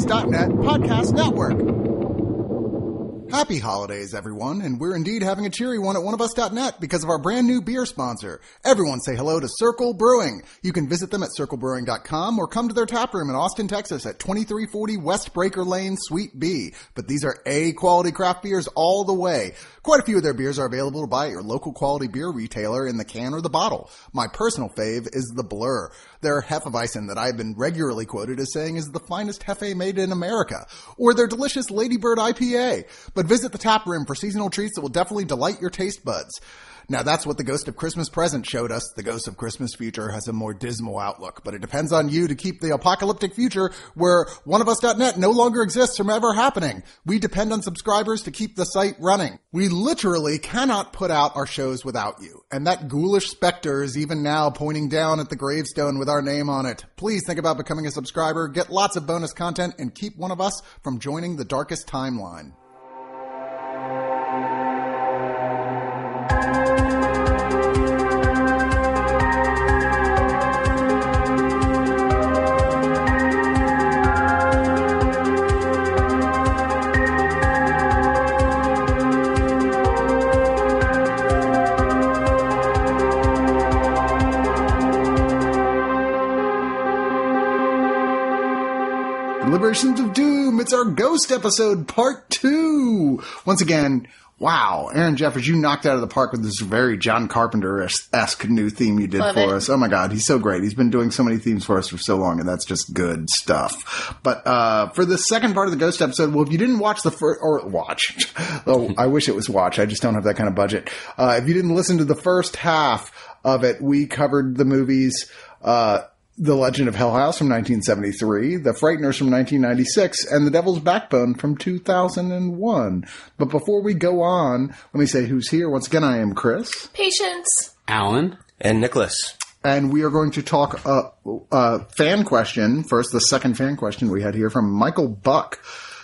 oneofus.net podcast network. Happy holidays, everyone, and we're indeed having a cheery one at oneofus.net because of our brand new beer sponsor. Everyone say hello to Circle Brewing. You can visit them at circlebrewing.com or come to their tap room in Austin, Texas at 2340 West Braker Lane, Suite B. But these are A quality craft beers all the way. Quite a few of their beers are available to buy at your local quality beer retailer in the can or the bottle. My personal fave is the Blur. Their Hefeweizen that I've been regularly quoted as saying is the finest Hefe made in America. Or their delicious Ladybird IPA. But visit the tap room for seasonal treats that will definitely delight your taste buds. Now that's what the Ghost of Christmas Present showed us. The Ghost of Christmas Future has a more dismal outlook, but it depends on you to keep the apocalyptic future where oneofus.net no longer exists from ever happening. We depend on subscribers to keep the site running. We literally cannot put out our shows without you. And that ghoulish specter is even now pointing down at the gravestone with our name on it. Please think about becoming a subscriber, get lots of bonus content, and keep one of us from joining the darkest timeline. Liberations of Doom. It's our Ghost episode, part two. Once again, wow, Aaron Jeffers, you knocked out of the park with this very John Carpenter esque new theme you did Love for it. us. Oh my God, he's so great. He's been doing so many themes for us for so long, and that's just good stuff. But uh, for the second part of the Ghost episode, well, if you didn't watch the first, or watch, oh, I wish it was watch. I just don't have that kind of budget. Uh, if you didn't listen to the first half of it, we covered the movies. Uh, the Legend of Hell House from 1973, The Frighteners from 1996, and The Devil's Backbone from 2001. But before we go on, let me say who's here. Once again, I am Chris, Patience. Alan. And Nicholas. and we are going to talk a uh, uh, fan question first. The second fan question we had here from Michael Buck,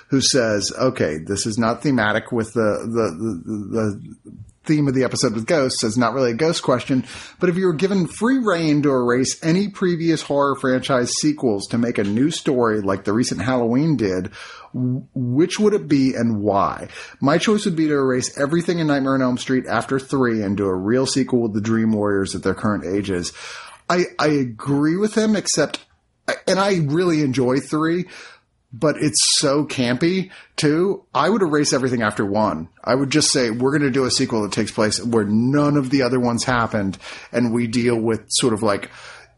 who says, "Okay, this is not thematic with the the the." the Theme of the episode with ghosts is not really a ghost question, but if you were given free reign to erase any previous horror franchise sequels to make a new story like the recent Halloween did, which would it be and why? My choice would be to erase everything in Nightmare on Elm Street after three and do a real sequel with the Dream Warriors at their current ages. I, I agree with him, except, and I really enjoy three, but it's so campy too. I would erase everything after one. I would just say we're going to do a sequel that takes place where none of the other ones happened, and we deal with sort of like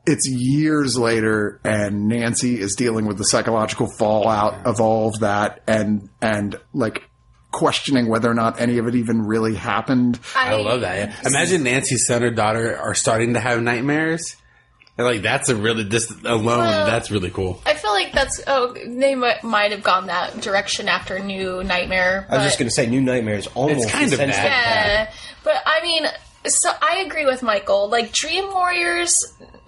it's years later, and Nancy is dealing with the psychological fallout of all of that, and and like questioning whether or not any of it even really happened. I love that. Yeah. Imagine Nancy's son or daughter are starting to have nightmares. And like that's a really this alone. Well- that's really cool. I feel like that's oh they might, might have gone that direction after New Nightmare. I was just going to say, New Nightmares almost It's kind of sense that. Yeah, but I mean, so I agree with Michael. Like Dream Warriors,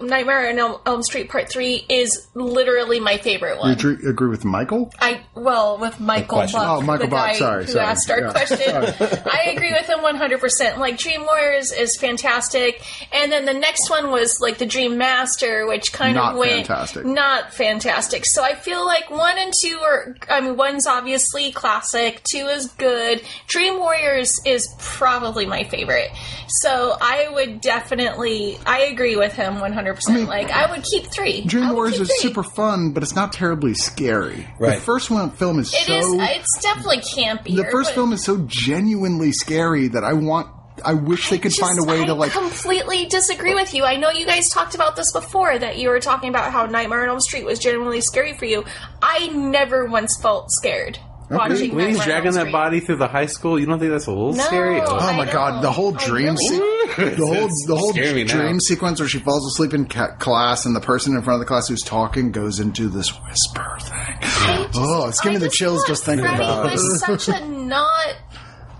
Nightmare on Elm, Elm Street Part Three is literally my favorite You one. agree, agree with Michael? I well with Michael. Buck, Oh, Michael the Buck, guy sorry, who sorry. asked our Yeah. question. I agree with him one hundred percent. Like Dream Warriors is fantastic, and then the next one was like the Dream Master, which kind Not of went fantastic. not fantastic. So I feel like one and two are. I mean, one's obviously classic. Two is good. Dream Warriors is probably my favorite. So I would definitely. I agree with him one hundred percent. mean, Like I would keep three. Dream would Warriors is three. super fun, but it's not terribly scary. The first one film is It so is. It's it's definitely campy. the first film is so genuinely scary that I want. I wish they could find a way I to like. completely disagree with you. I know you guys talked about this before that you were talking about how Nightmare on Elm Street was genuinely scary for you. I never once felt scared watching When he's Nightmare dragging that body through the high school, you don't think that's a little No. scary? Oh I my know. god, the whole I dream really- se- the whole the whole scaring now. dream sequence where she falls asleep in ca- class and the person in front of the class who's talking goes into this whisper thing. Just- Oh, it's giving I me the chills thought just thinking Freddy about it. such a not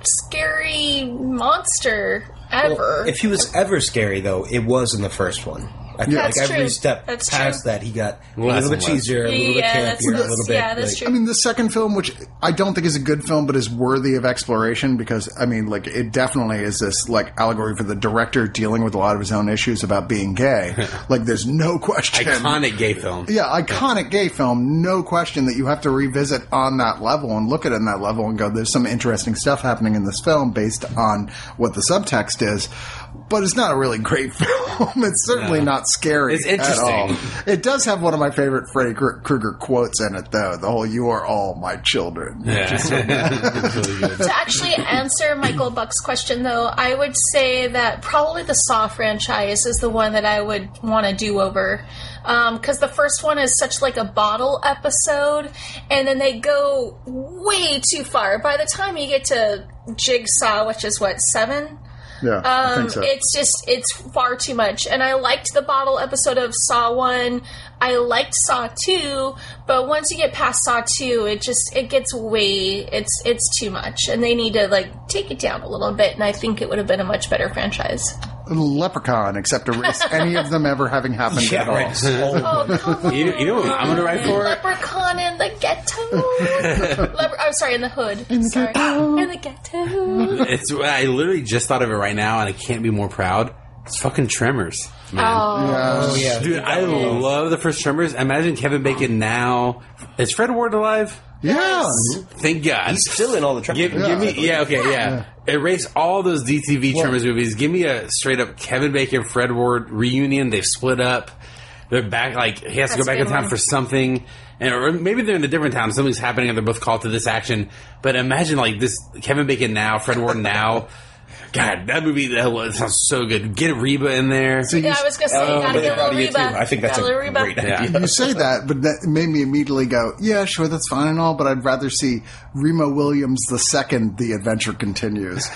scary monster ever. If he was ever scary, though, it was in the first one. I think That's like every step That's past true. that, he got a Less little bit and less. cheesier, a little bit Yeah, that's- campier, a little bit. yeah, that's like- true. I mean, the second film, which I don't think is a good film, but is worthy of exploration because, I mean, like, it definitely is this, like, allegory for the director dealing with a lot of his own issues about being gay. like, there's no question. Iconic gay film. Yeah, iconic gay film, no question that you have to revisit on that level and look at it on that level and go, there's some interesting stuff happening in this film based on what the subtext is. But it's not a really great film. It's certainly No. not scary. It's At all. interesting. It does have one of my favorite Freddy Krueger quotes in it, though. The whole "You are all my children." Yeah. Really. To actually answer Michael Buck's question, though, I would say that probably the Saw franchise is the one that I would want to do over. Um, because the first one is such like a bottle episode, and then they go way too far. By the time you get to Jigsaw, which is what seven, Yeah, I um, think so. it's just it's far too much. And I liked the bottle episode of Saw One. I liked Saw Two, but once you get past Saw Two, it just it gets way it's it's too much, and they need to like take it down a little bit. And I think it would have been a much better franchise. Leprechaun, except erase any of them ever having happened yeah, at all. right. Oh, Oh come on! You, you know what I'm gonna write for? Leprechaun in the ghetto. Lepre- I'm sorry, in the hood. In the sorry. ghetto. In the ghetto. It's I literally just thought of it right now, and I can't be more proud. It's fucking Tremors, man. oh yeah, Dude, I love the first Tremors. Imagine Kevin Bacon now. Is Fred Ward alive? Yeah, Thank God. He's still in all the Give, trouble. give me, yeah, okay, yeah. Erase all those DTV Tremors movies. Give me a straight up Kevin Bacon, Fred Ward reunion. They've split up. They're back. Like he has to go back in good town one. for something, and or maybe they're in a different town. Something's happening, and they're both called to this action. But imagine like this Kevin Bacon now, Fred Ward now. God, that movie that was- sounds so good. Get Reba in there. Yeah, I was gonna say, Oh, you gotta get a little Reba. too. I think that's Got a little Reba. great Yeah. idea. you say that, but that made me immediately go, "Yeah, sure, that's fine and all." But I'd rather see Remo Williams the second. The adventure continues.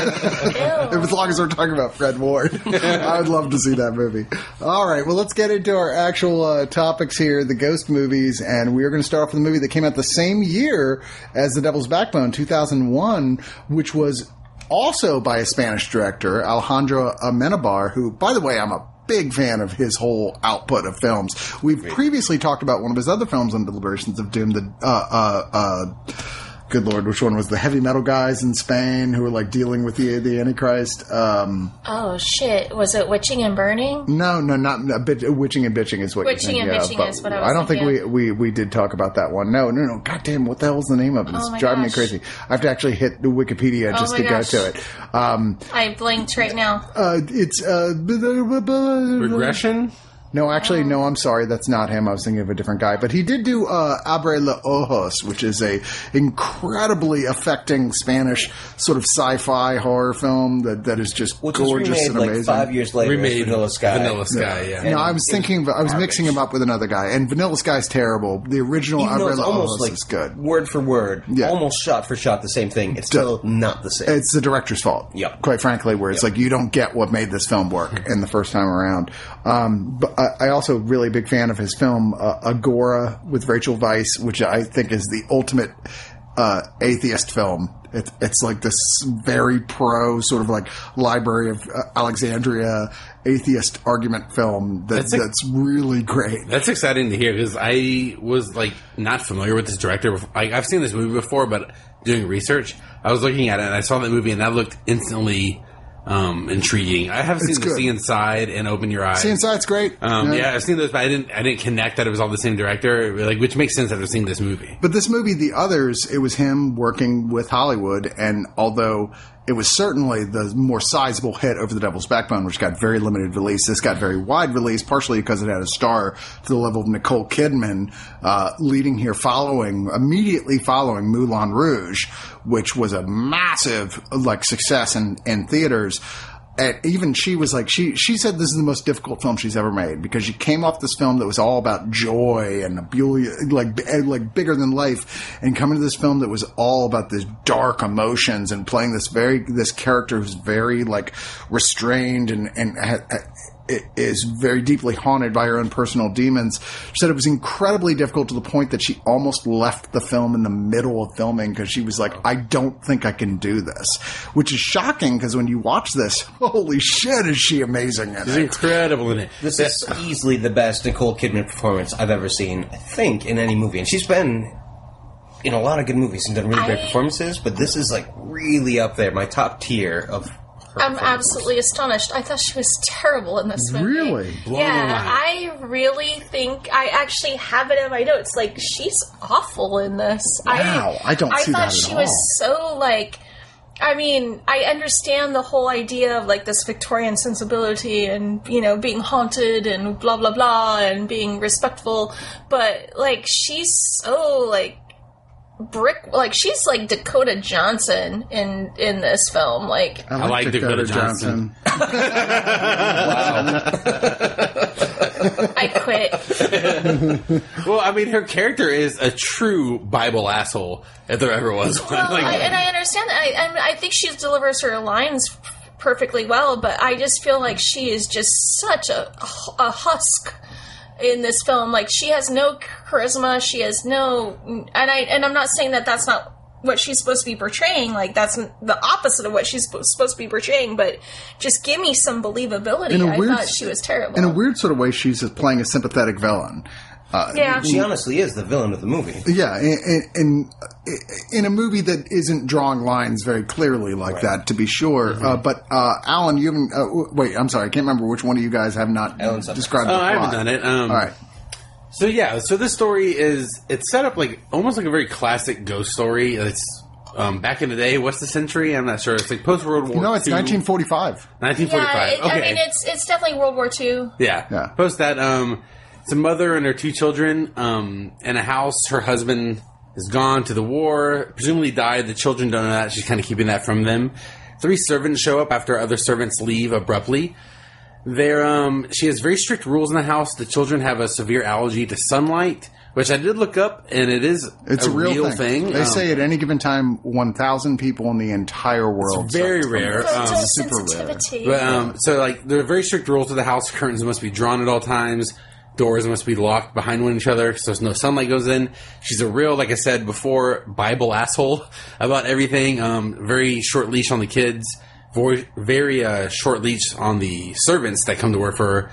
As long as we're talking about Fred Ward, I would love to see that movie. All right, well, let's get into our actual uh, topics here: the ghost movies, and we are going to start off with a movie that came out the same year as The Devil's Backbone, 2001, which was also by a Spanish director, Alejandro Amenabar, who, by the way, I'm a big fan of his whole output of films. We've previously talked about one of his other films on Deliberations of Doom, the uh, uh, uh, good lord, which one was the heavy metal guys in Spain who were like dealing with the the Antichrist? Um, Oh shit! Was it witching and burning? no, no, not a bit. Witching and bitching is what Witching you're and thinking Bitching is but what I was don't think we, we we did talk about that one. No, no, no. Goddamn, what the hell's the name of it? It's Oh my driving me crazy. I have to actually hit the Wikipedia just my to gosh. go to it. Um, I blinked right now. uh, it's uh, Regression. No, actually, no. I'm sorry, that's not him. I was thinking of a different guy. But he did do uh, Abre los Ojos, which is a incredibly affecting Spanish sort of sci-fi horror film that, that is just Which was gorgeous remade and like amazing. five years later. Remade Vanilla Sky. Vanilla Sky, yeah. No, I was thinking. Of, I was garbage. mixing him up with another guy, and Vanilla Sky's terrible. The original Even though Abre los Ojos like is good. word for word, Yeah. almost shot for shot the same thing. It's still not the same. It's the director's fault. Yep. Quite frankly, where it's Yep. like you don't get what made this film work in the first time around. Um, but I, I also really big fan of his film uh, Agora with Rachel Weisz, which I think is the ultimate uh, atheist film. It, it's like this very pro sort of like Library of uh, Alexandria atheist argument film that, That's that's really great. That's exciting to hear because I was like not familiar with this director. before. Like, I've seen this movie before, but doing research, I was looking at it and I saw that movie and that looked instantly um, intriguing. I have seen the. Sea Inside and Open Your Eyes. Sea Inside's great. Um, yeah, I've seen those, but I didn't. I didn't connect that it was all the same director. Like, which makes sense after seeing this movie. But this movie, The Others, it was him working with Hollywood, and although it was certainly the more sizable hit over The Devil's Backbone, which got very limited release, this got very wide release, partially because it had a star to the level of Nicole Kidman, uh, leading here following, immediately following Moulin Rouge, which was a massive, like, success in, in theaters and even she was like she she said this is the most difficult film she's ever made because she came off this film that was all about joy and like like bigger than life and coming to this film that was all about this dark emotions and playing this very this character who's very like restrained and and is very deeply haunted by her own personal demons. She said it was incredibly difficult to the point that she almost left the film in the middle of filming because she was like, oh. I don't think I can do this. Which is shocking because when you watch this, holy shit, is she amazing in She's it. incredible in it. This is easily the best Nicole Kidman performance I've ever seen, I think, in any movie. And she's been in a lot of good movies and done really great performances, but this is like really up there, my top tier of her I'm absolutely astonished. I thought she was terrible in this movie. Really? Blown yeah, away. I really think I actually have it in my notes. Like she's awful in this. Wow, I don't I thought she all. was so like. I mean, I understand the whole idea of like this Victorian sensibility and you know being haunted and blah blah blah and being respectful, but like she's so like brick like she's like Dakota Johnson in in this film like I like Dakota Johnson. I quit Well, I mean, her character is a true Bible asshole if there ever was one. Well, Like, I, and I understand that. I, I, mean, I think she delivers her lines perfectly well, but I just feel like she is just such a, a husk in this film. Like she has no charisma. She has no, and I and I'm not saying that that's not what she's supposed to be portraying. Like that's the opposite of what she's supposed to be portraying. But just give me some believability. In a I weird- thought she was terrible. In a weird sort of way, she's playing a sympathetic villain. Uh, yeah. She honestly is the villain of the movie. Yeah, in, in in a movie that isn't drawing lines very clearly like that, to be sure. Mm-hmm. Uh, but uh, Alan, you haven't. Uh, wait, I'm sorry, I can't remember which one of you guys have not Alan's up described oh, the I haven't done it. Um, All right, So yeah, so this story is it's set up like almost like a very classic ghost story. It's um, back in the day. What's the century? I'm not sure. It's like post World War. no, it's II. 1945. 1945. yeah, it, okay. I mean it's it's definitely World War II. Yeah. Yeah. Post that. Um, it's a mother and her two children um, in a house. Her husband is gone to the war, presumably died. The children don't know that. She's kind of keeping that from them. Three servants show up after other servants leave abruptly. They're, um, she has very strict rules in the house. The children have a severe allergy to sunlight, which I did look up, and it is It's a, real, thing. They Um, say at any given time, 1,000 people in the entire world. It's very suffer from rare. this. Um, Photosensitivity. But um, so like there are very strict rules to the house. Curtains must be drawn at all times. Doors must be locked behind one each other, so no sunlight goes in. She's a real, like I said before, Bible asshole about everything. Um, very short leash on the kids. Very, very uh, short leash on the servants that come to work for her.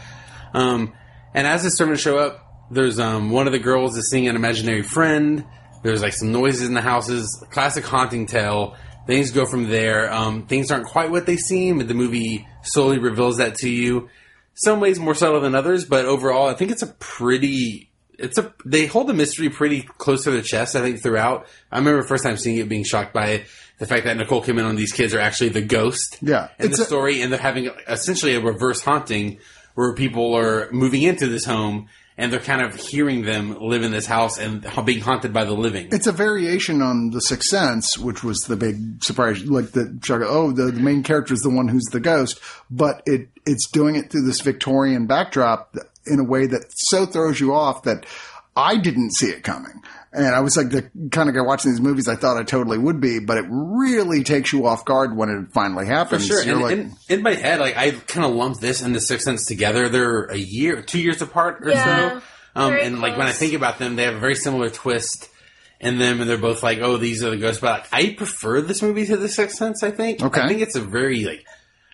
Um, and as the servants show up, there's um, one of the girls is seeing an imaginary friend. There's like some noises in the houses. Classic haunting tale. Things go from there. Um, things aren't quite what they seem. The movie slowly reveals that to you. Some ways more subtle than others, but overall, I think it's a pretty. It's a. They hold the mystery pretty close to the chest. I think throughout. I remember first time seeing it, being shocked by the fact that Nicole Kidman and these kids are actually the ghost. Yeah, in the a- story, and they're having essentially a reverse haunting where people are moving into this home and they're kind of hearing them live in this house and being haunted by the living. It's a variation on The Sixth Sense, which was the big surprise. Like the oh, the, the main character is the one who's the ghost, but it it's doing it through this Victorian backdrop in a way that so throws you off that I didn't see it coming. And I was like the kind of guy watching these movies. I thought I totally would be, but it really takes you off guard when it finally For happens. sure. You're And like, in, in my head, like I kind of lumped this and the Sixth Sense together. They're a year, two years apart or Yeah, so. Um, very and like when I think about them, they have a very similar twist in them, and they're both like, "Oh, these are the ghosts." But like, I prefer this movie to the Sixth Sense. I think. Okay. I think it's a very like.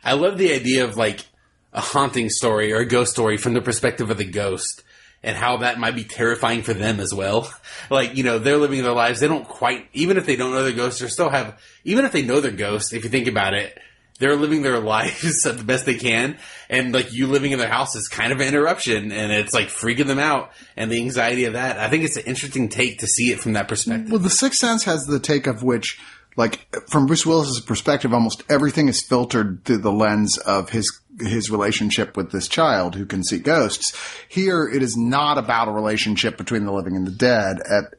I love the idea of like a haunting story or a ghost story from the perspective of the ghost. And how that might be terrifying for them as well. like, you know, they're living their lives. They don't quite, even if they don't know they're ghosts, they still have, even if they know they're ghosts, if you think about it, they're living their lives the best they can and like you living in their house is kind of an interruption and it's like freaking them out and the anxiety of that i think it's an interesting take to see it from that perspective Well, The Sixth Sense has the take of which, like, from Bruce Willis's perspective, almost everything is filtered through the lens of his his relationship with this child who can see ghosts. Here, it is not about a relationship between the living and the dead. At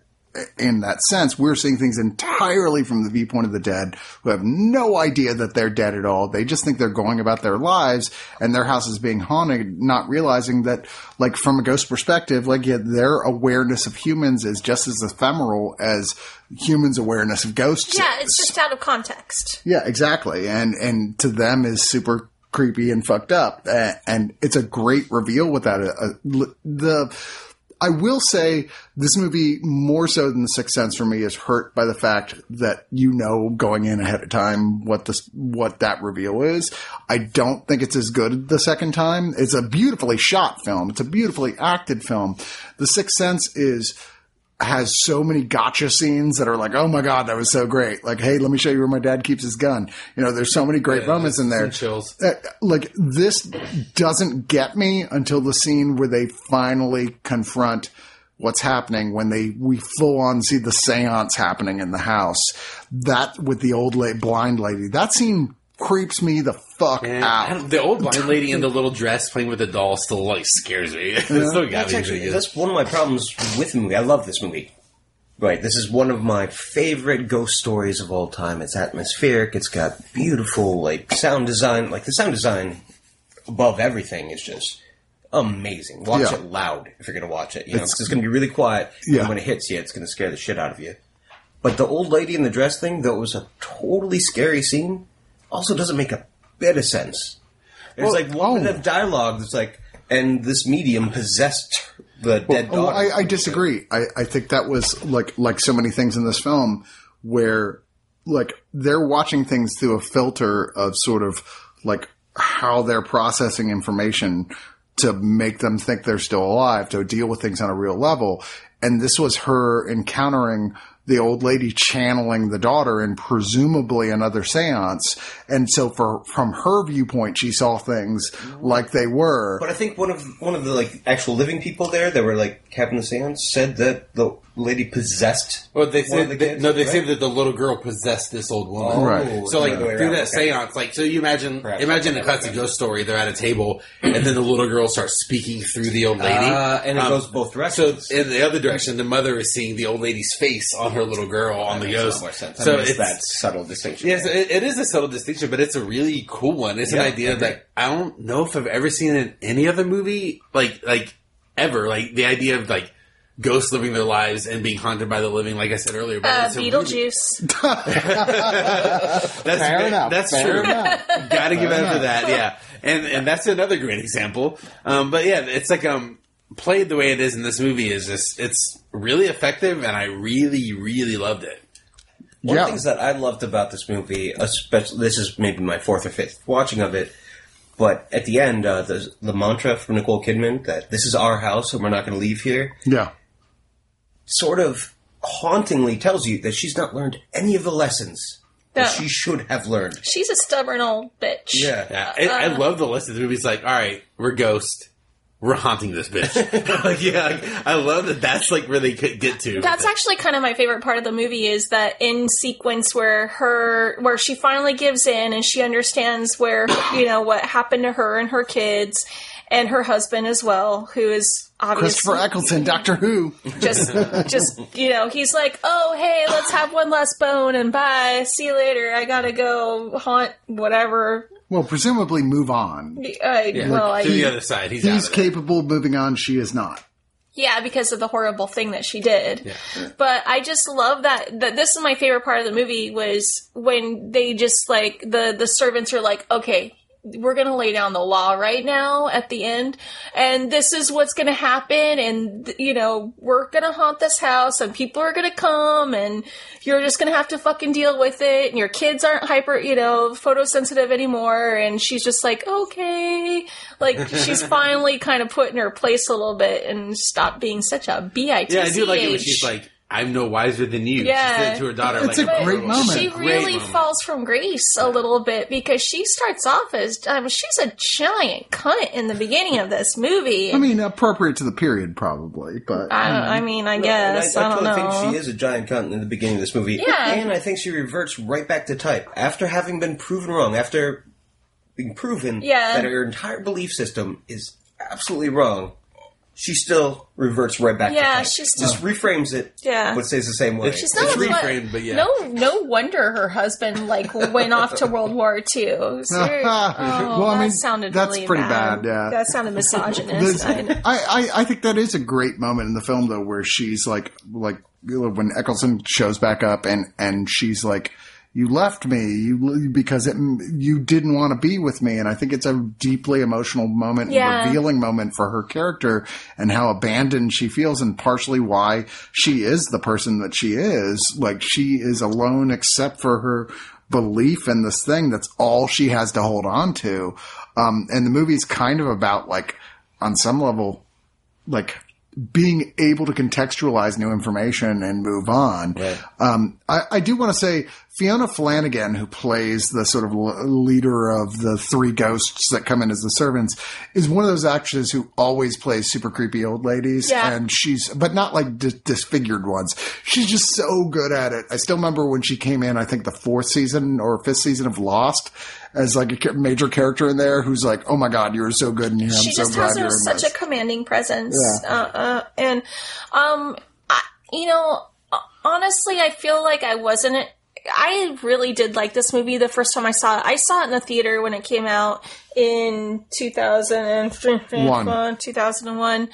in that sense, we're seeing things entirely from the viewpoint of the dead who have no idea that they're dead at all. They just think they're going about their lives and their house is being haunted, not realizing that, like, from a ghost perspective, like, yeah, their awareness of humans is just as ephemeral as humans' awareness of ghosts. yeah, is. it's just out of context. Yeah, exactly. And, and to them is super creepy and fucked up. And it's a great reveal without that. Uh, the, I will say this movie more so than The Sixth Sense for me is hurt by the fact that you know going in ahead of time what this what that reveal is. I don't think it's as good the second time. It's a beautifully shot film. It's a beautifully acted film. The Sixth Sense is has so many gotcha scenes that are like, oh my god, that was so great. Like, hey, let me show you where my dad keeps his gun. You know, there's so many great Yeah, moments in there. chills. Uh, like this doesn't get me until the scene where they finally confront what's happening when they we full on see the séance happening in the house. That with the old la- blind lady. That scene creeps me the fuck And out. the old blind lady in the little dress playing with the doll still like scares me. it still That's actually that's one of my problems with the movie. I love this movie. Right, this is one of my favorite ghost stories of all time. It's atmospheric. It's got beautiful like sound design. Like the sound design above everything is just amazing. Watch Yeah. it loud if you're going to watch it. You know, 'cause it's going to be really quiet. Yeah. And when it hits you, it's going to scare the shit out of you. But the old lady in the dress thing, though it was a totally scary scene, also doesn't make a bit of sense. There's Well, like one oh. bit oh. of dialogue that's like, and this medium possessed the dead dog. daughter. I, I disagree. I, I think that was like like so many things in this film where like they're watching things through a filter of sort of like how they're processing information to make them think they're still alive, to deal with things on a real level. And this was her encountering the old lady channeling the daughter in presumably another seance. And so for, from her viewpoint, she saw things like they were. But I think one of one of the like actual living people there that were like having the seance said that the lady possessed. Well, they one say the kids, no, they right? say that the little girl possessed this old woman. Oh, Right. So like the through that okay. seance, like so you imagine Perhaps. imagine a classic ghost story. They're at a table, and then the little girl starts speaking through the old lady, Uh, and it Um, goes both directions. So in the other direction, the mother is seeing the old lady's face on her little girl on the That makes ghost. more sense. So I mean, it's that subtle distinction. Yes, it, it is a subtle distinction, but it's a really cool one. It's Yeah, an idea agree. that I don't know if I've ever seen in any other movie, like like ever. Like the idea of like ghosts living their lives and being haunted by the living. Like I said earlier, but Uh, it's really- Beetlejuice. that's Fair enough, That's fair true. enough. Got to give Fair out for that. Yeah, and and that's another great example. Um, but yeah, it's like um played the way it is in this movie is just it's really effective, and I really really loved it. One Yeah. of the things that I loved about this movie, especially this is maybe my fourth or fifth watching of it, but at the end, uh, the the mantra from Nicole Kidman that this is our house and we're not going to leave here, yeah. Sort of hauntingly tells you that she's not learned any of the lessons that No. she should have learned. She's a stubborn old bitch. Yeah, I, I Uh, love the list of the movies. Like, all right, we're ghost. We're haunting this bitch. like, yeah, like, I love that. That's like where they could get to. That's actually kind of my favorite part of the movie is that in sequence where her where she finally gives in and she understands where you know what happened to her and her kids and her husband as well, who is obviously Christopher Eccleston, Doctor Who. just just you know he's like oh hey let's have one last bone and bye see you later i gotta go haunt whatever Well, presumably move on. Uh, I, well I, to the other side. He's, He's out of capable of moving on. She is not. Yeah, because of the horrible thing that she did. But I just love that that this is my favorite part of the movie was when they just like the the servants are like, "Okay, we're going to lay down the law right now at the end and this is what's going to happen and you know, we're going to haunt this house and people are going to come and you're just going to have to fucking deal with it and your kids aren't hyper, you know, photosensitive anymore and she's just like, "Okay." Like she's finally kind of put in her place a little bit and stop being such a bitch. Yeah, I do like it when she's like, "I'm no wiser than you." Yeah. she said to her daughter. It's like, a great "Oh, moment. She great really moment. falls from grace a little bit because she starts off as um, she's a giant cunt in the beginning of this movie. I mean, appropriate to the period, probably, but I, I mean, I guess And I, don't totally know. think she is a giant cunt in the beginning of this movie. Yeah. And I think she reverts right back to type after having been proven wrong, after being proven Yeah. that her entire belief system is absolutely wrong. She still reverts right back Yeah, to she's still- just reframes it, Yeah. but stays the same way. She's It's not a reframed, but yeah. No, no wonder her husband like went off to World War II. Ser- oh, Well, I oh, that mean, sounded that's really pretty bad. bad, yeah. that sounded misogynist. I. I, I, I think that is a great moment in the film though, where she's like, like when Eccleston shows back up and and she's like, you left me you, because it, you didn't want to be with me. And I think it's a deeply emotional moment, Yeah. revealing moment for her character and how abandoned she feels and partially why she is the person that she is. Like she is alone except for her belief in this thing. That's all she has to hold on to. Um, and the movie's kind of about like, on some level, like being able to contextualize new information and move on. Right. Um, I, I do want to say Fiona Flanagan, who plays the sort of l- leader of the three ghosts that come in as the servants, is one of those actresses who always plays super creepy old ladies. Yeah. And she's, but not like dis- disfigured ones. She's just so good at it. I still remember when she came in, I think the fourth season or fifth season of Lost as like a major character in there who's like, oh my God, you're so good in here. I'm she so just glad has you're a, in such this. a commanding presence. Yeah. Uh, uh, and, um, I, you know, uh, honestly, I feel like I wasn't. I really did like this movie the first time I saw it. I saw it in the theater when it came out in 2001. One. 2001.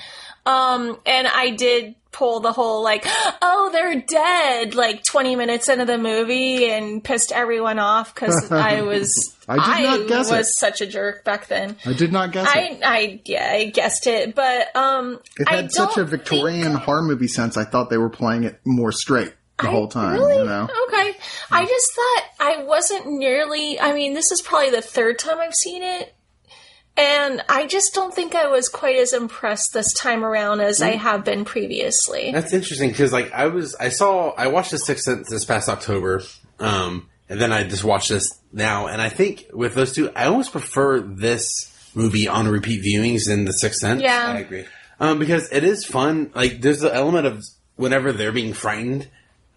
Um, and I did pull the whole like, oh, they're dead, like 20 minutes into the movie and pissed everyone off because I was, I did not guess was it. such a jerk back then. I did not guess it. I, I, yeah, I guessed it, but um, It I had such a Victorian horror movie sense. I thought they were playing it more straight the think- whole time. Really? You know, Okay. I just thought I wasn't nearly. I mean, this is probably the third time I've seen it, and I just don't think I was quite as impressed this time around as Mm. I have been previously. That's interesting because like I was I saw I watched The Sixth Sense this past October, um, and then I just watched this now, and I think with those two, I almost prefer this movie on repeat viewings than The Sixth Sense. Yeah, I agree. um, because it is fun. Like there's the element of whenever they're being frightened.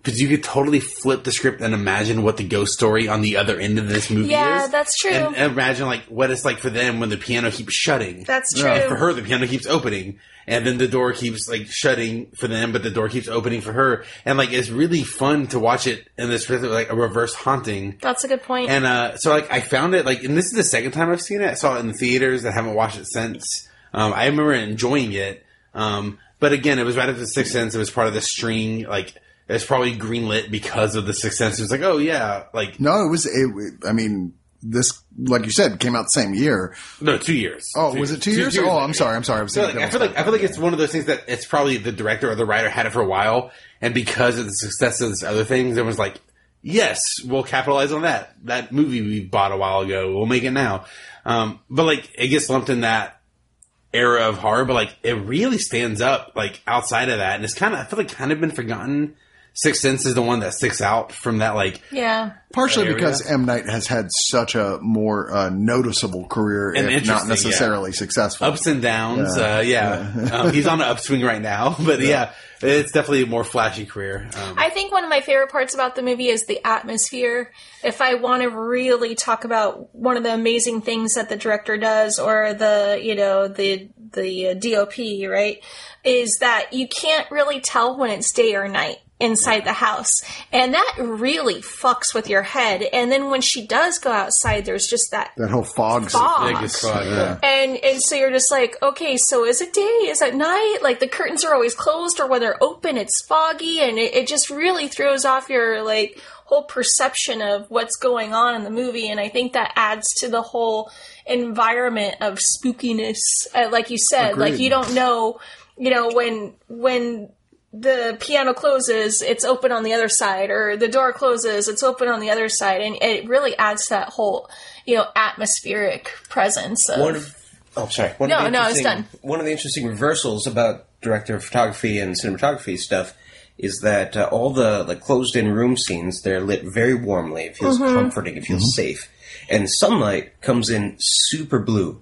Because you could totally flip the script and imagine what the ghost story on the other end of this movie is. Yeah, is. that's true. And imagine like what it's like for them when the piano keeps shutting. That's Yeah. true. for her, the piano keeps opening, and then the door keeps like shutting for them, but the door keeps opening for her, and like it's really fun to watch it in this like a reverse haunting. That's a good point. And uh, so like I found it like, and this is the second time I've seen it. I saw it in the theaters. I haven't watched it since. Um, I remember enjoying it, um, but again, it was right after the Sixth Sense. It was part of the string. Like it's probably greenlit because of the Sixth Sense. It was like, oh yeah, like no, it was. It, I mean, this, like you said, came out the same year. no, two years. Oh, was it two years? Oh, I'm sorry. I'm sorry. I was So thinking like, I feel like I feel like it's one of those things that it's probably the director or the writer had it for a while, and because of the success of this other things, it was like, "Yes, we'll capitalize on that. That movie we bought a while ago, we'll make it now." Um, but like, it gets lumped in that era of horror, but like, it really stands up like outside of that, and it's kind of I feel like kind of been forgotten. Sixth Sense is the one that sticks out from that like yeah. partially area. because M Night has had such a more uh, noticeable career, And if not interesting, necessarily successful. ups and downs. Yeah. Uh, yeah, Um, he's on an upswing right now, but yeah. it's definitely a more flashy career. Um, I think one of my favorite parts about the movie is the atmosphere. If I want to really talk about one of the amazing things that the director does, or the you know the the uh, DOP, right, is that you can't really tell when it's day or night inside the house, and that really fucks with your head. And then when she does go outside, there's just that that whole fog. Fog. big as fuck. Yeah. and and so you're just like, okay, so is it day? Is it night? Like the curtains are always closed, or when they're open, it's foggy, and it, it just really throws off your like whole perception of what's going on in the movie. And I think that adds to the whole environment of spookiness. Uh, like you said, like you don't know, you know, when when the piano closes, it's open on the other side, or the door closes, it's open on the other side, and it really adds to that whole, you know, atmospheric presence. Of, One of oh, sorry. One No, of the no, it's interesting- done. One of the interesting reversals about director of photography and cinematography stuff is that uh, all the like closed-in room scenes they're lit very warmly. It feels Mm-hmm. comforting. It feels safe, and sunlight comes in super blue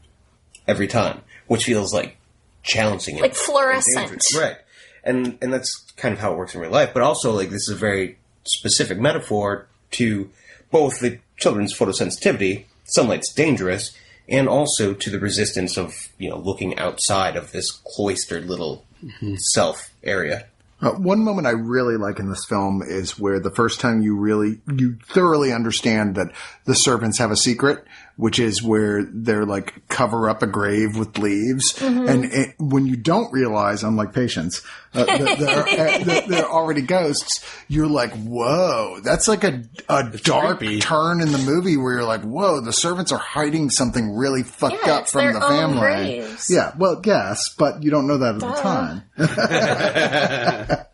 every time, which feels like challenging, and- Like and fluorescent. dangerous. right? And and that's kind of how it works in real life. But also, like this is a very specific metaphor to both the children's photosensitivity, sunlight's dangerous, and also to the resistance of you know looking outside of this cloistered little self area. Uh, one moment I really like in this film is where the first time you really, you thoroughly understand that the servants have a secret which is where they're like cover up a grave with leaves. Mm-hmm. And it, when you don't realize, unlike Patience, uh, that, they're, uh, that they're already ghosts, you're like, whoa, that's like a, a dark creepy. turn in the movie where you're like, whoa, the servants are hiding something really fucked Yeah, up it's from their the family. graves. Yeah, well, yes, but you don't know that at the time.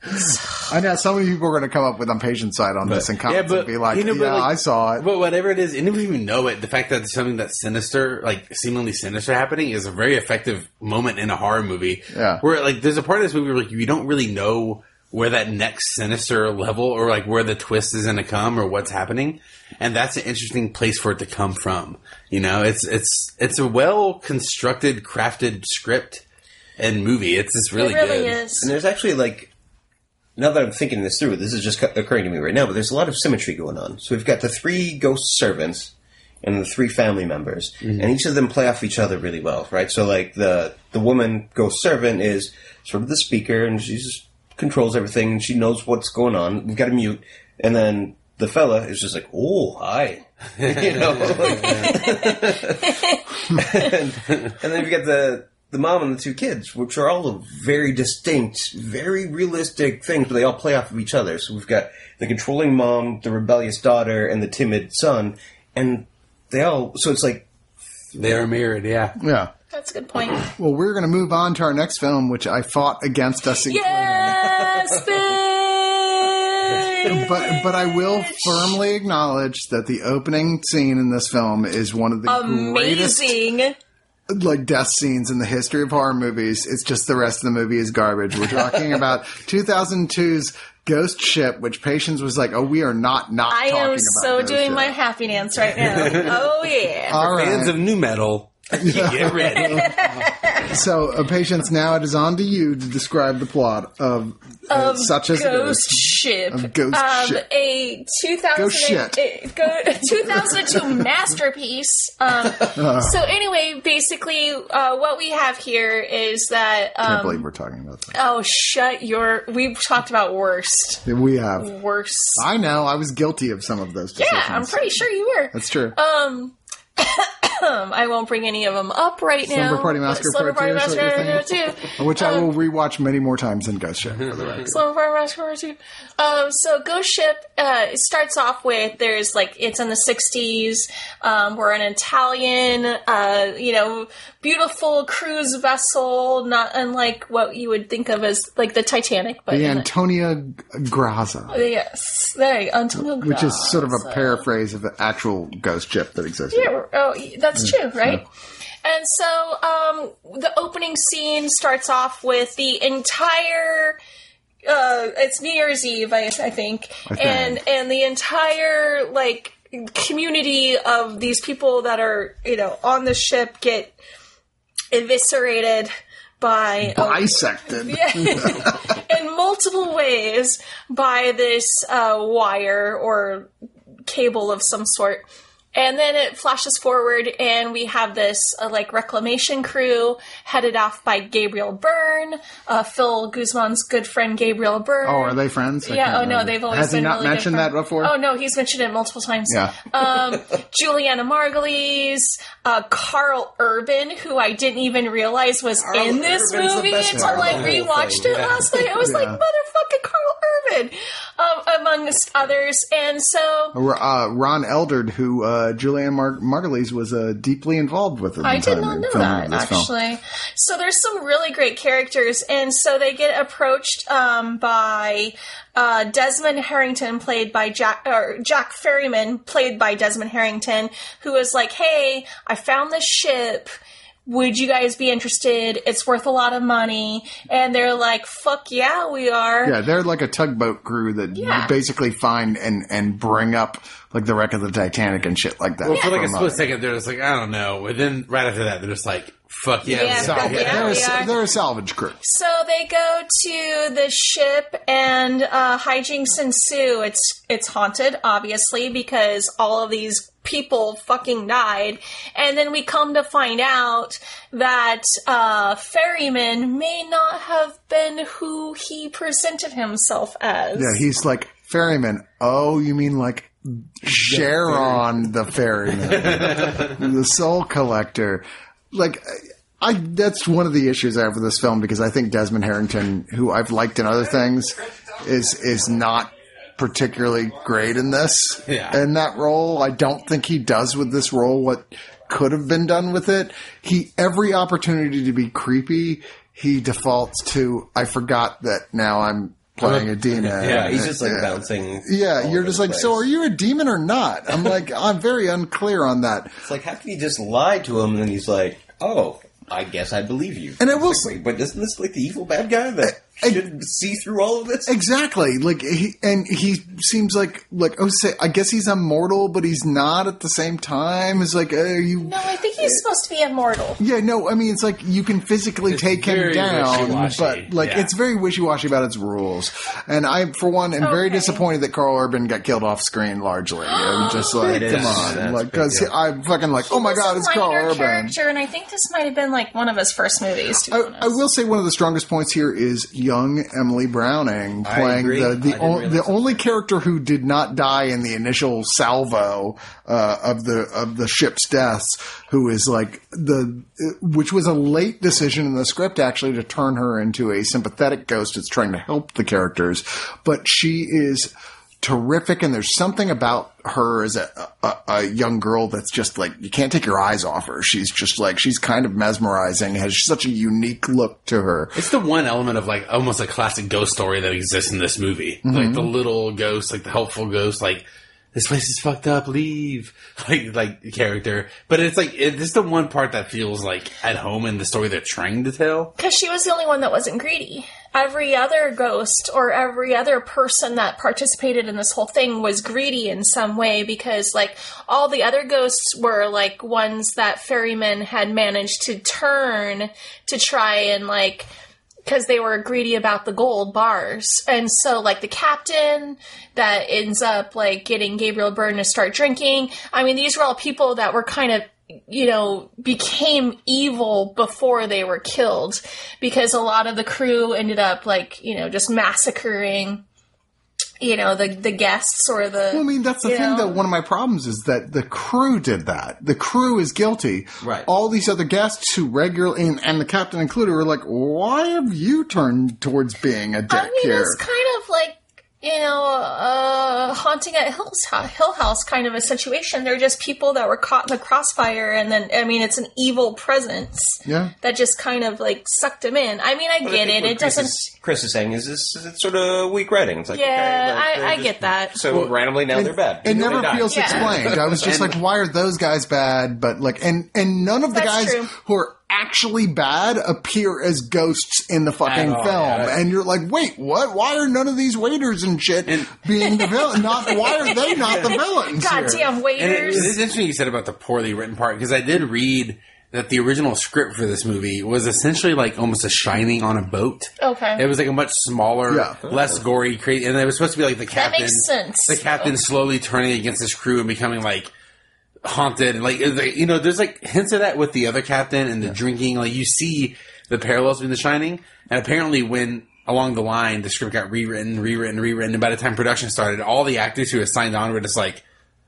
I know so many people are going to come up with on patient side on this and comments and be like, you know, yeah, like, I saw it. But whatever it is, and if you even know it, the fact that something that's sinister, like seemingly sinister happening, is a very effective moment in a horror movie. Yeah. Where like there's a part of this movie where like you don't really know where that next sinister level or like where the twist is going to come or what's happening, and that's an interesting place for it to come from. You know, it's it's it's a well constructed, crafted script and movie. It's just really, it really good. is. And there's actually like, now that I'm thinking this through, this is just occurring to me right now, but there's a lot of symmetry going on. So we've got the three ghost servants and the three family members, mm-hmm. and each of them play off each other really well, right? So like the the woman ghost servant is sort of the speaker, and she just controls everything, and she knows what's going on. We've got a mute, and then the fella is just like, "Oh, hi," you know. and, and then you get the the mom and the two kids, which are all very distinct, very realistic things, but they all play off of each other. So we've got the controlling mom, the rebellious daughter, and the timid son, and they all. So it's like They are mirrored, yeah. Yeah. That's a good point. Well, we're going to move on to our next film, which I fought against us. including. Yes! But but I will firmly acknowledge that the opening scene in this film is one of the greatest Amazing. Like death scenes in the history of horror movies. It's just the rest of the movie is garbage. We're talking about 2002's Ghost Ship, which Patience was like, "Oh, we are not not." I talking am about so Ghost doing Ship. my happy dance right now. oh yeah. All right. Fans of new metal, get ready. So, uh, Patience, now it is on to you to describe the plot of, uh, such as it Ghost is. Ship. Of Ghost um, Ship. A 2000 Ghost shit. uh, go- 2002 masterpiece. Um, so anyway, basically, uh, what we have here is that. I can't Um, believe we're talking about that. oh, shut your. We've talked about worst. We have. Worst. I know. I was guilty of some of those Yeah, decisions. I'm pretty sure you were. That's true. Um, I won't bring any of them up right now. Slumber Party Massacre Slumber Part Party Two is what you're Massacre Part Two. Which I will rewatch many more times than Ghost Ship, for the record. Slumber Party Massacre Part Two. Um, so Ghost Ship uh, it starts off with there's like it's in the '60s. Um, we're an Italian, uh, you know, beautiful cruise vessel, not unlike what you would think of as like the Titanic, but The Antonia Graza, yes, there, you go, Antonio which is sort of a paraphrase of the actual Ghost Ship that exists. Yeah, oh, that's true, right? And so um, the opening scene starts off with the entire. Uh, it's New Year's Eve, I, I think, think. and and the entire like community of these people that are you know on the ship get eviscerated by a Bisected. in multiple ways by this uh, wire or cable of some sort. And then it flashes forward, and we have this uh, like reclamation crew headed off by Gabriel Byrne, uh, Phil Guzman's good friend Gabriel Byrne. Oh, are they friends? I Yeah. can't Oh no, they've always Has been he not really mentioned friends. that before? Oh no, he's mentioned it multiple times. Yeah. Um, Julianna Margulies, uh, Karl Urban, who I didn't even realize was in this Urban's movie until part I the whole rewatched thing, it yeah. last night. I was like, motherfucking Karl Urban, um, amongst others. And so Uh, Ron Eldard, who uh, Julianne Mar- Margulies was uh, deeply involved with. The I did not know that this film. actually. So there's some really great characters, and so they get approached um, by uh, Desmond Harrington, played by Jack or Jack Ferryman, played by Desmond Harrington, who was like, "Hey, I found this ship." Would you guys be interested? It's worth a lot of money. And they're like, fuck yeah, we are. Yeah, they're like a tugboat crew that Yeah. you basically find and and bring up like the wreck of the Titanic and shit like that. Well, for like a from, split second, they're just like, I don't know. And then right after that, they're just like, fuck yeah. Yeah, let's fuck yeah. they're, we a, they're a salvage crew. So they go to the ship and uh, hijinks ensue. It's it's haunted, obviously, because all of these people fucking died. And then we come to find out that uh, Ferryman may not have been who he presented himself as. Yeah, he's like ferryman. Oh, you mean like Charon the ferryman, the soul collector. Like, I that's one of the issues I have with this film because I think Desmond Harrington, who I've liked in other things, is is not particularly great in this. Yeah. In that role, I don't think he does with this role what could have been done with it. He every opportunity to be creepy, he defaults to. I forgot that now I'm playing a demon. Yeah, he's just like Yeah. bouncing. Yeah, you're just like, so are you a demon or not? I'm like, I'm very unclear on that. It's like, how can you just lie to him and then he's like, oh, I guess I believe you. And I will like, wait, but isn't this like the evil bad guy that should see through all of this? Exactly. Like he and he seems like like oh say I guess he's immortal, but he's not at the same time. It's like uh, you. No, I think he's supposed to be immortal. Yeah, no. I mean, it's like you can physically It's take him down, wishy-washy, but like yeah. it's very wishy washy about its rules. And I, for one, am very disappointed that Karl Urban got killed off screen. Largely, I'm just like, It come is. on, That's like because. I'm fucking like, oh my god, it's Karl Urban. character, and I think this might have been like one of his first movies. To be I. I will say one of the strongest points here is young Emily Browning playing the the, o- the that. only character who did not die in the initial salvo uh, of the of the ship's deaths, who is like the which was a late decision in the script actually to turn her into a sympathetic ghost that's trying to help the characters, but she is terrific and there's something about her as a, a, a young girl that's just like you can't take your eyes off her she's just like she's kind of mesmerizing has such a unique look to her It's the one element of like almost a classic ghost story that exists in this movie. Mm-hmm. Like the little ghost, like the helpful ghost, like this place is fucked up, leave. Like like character. But it's like it's just the one part that feels like at home in the story they're trying to tell. Because she was the only one that wasn't greedy. Every other ghost or every other person that participated in this whole thing was greedy in some way because, like, all the other ghosts were, like, ones that ferrymen had managed to turn to try and, like, because they were greedy about the gold bars. And so, like, the captain that ends up, like, getting Gabriel Byrne to start drinking. I mean, these were all people that were kind of, you know, became evil before they were killed because a lot of the crew ended up, like, you know, just massacring. You know the the guests or the. Well, I mean, that's the thing. know? That one of my problems is that the crew did that. The crew is guilty. Right. All these other guests who regularly and, and the captain included were like, "Why have you turned towards being a dick I mean, here?" it's kind of like you know, uh, haunting at Hill's Hill House kind of a situation. They're just people that were caught in the crossfire, and then I mean, it's an evil presence Yeah. that just kind of like sucked them in. I mean, I But get think it. what It Chris doesn't. Is, Chris is saying is this is it sort of weak writing. It's like, Yeah, okay, like, I- I just- get that. So randomly now they're bad. It never feels Yeah. explained. I was just And- like, why are those guys bad? But like, and and none of the guys true. who are actually bad appear as ghosts in the fucking all, film. yeah. And you're like, wait, what? Why are none of these waiters and shit being the villain? Not why are they not the villains? here? Goddamn And it, waiters! it's interesting you said about the poorly written part because I did read that the original script for this movie was essentially like almost a shining on a boat. Okay. It was like a much smaller, Yeah. less gory, crazy, and it was supposed to be like the that captain. makes sense. The captain slowly turning against his crew and becoming like haunted, and like you know, there's like hints of that with the other captain and the drinking. Like you see the parallels between The Shining, and apparently when along the line the script got rewritten, rewritten, rewritten, and by the time production started, all the actors who had signed on were just like.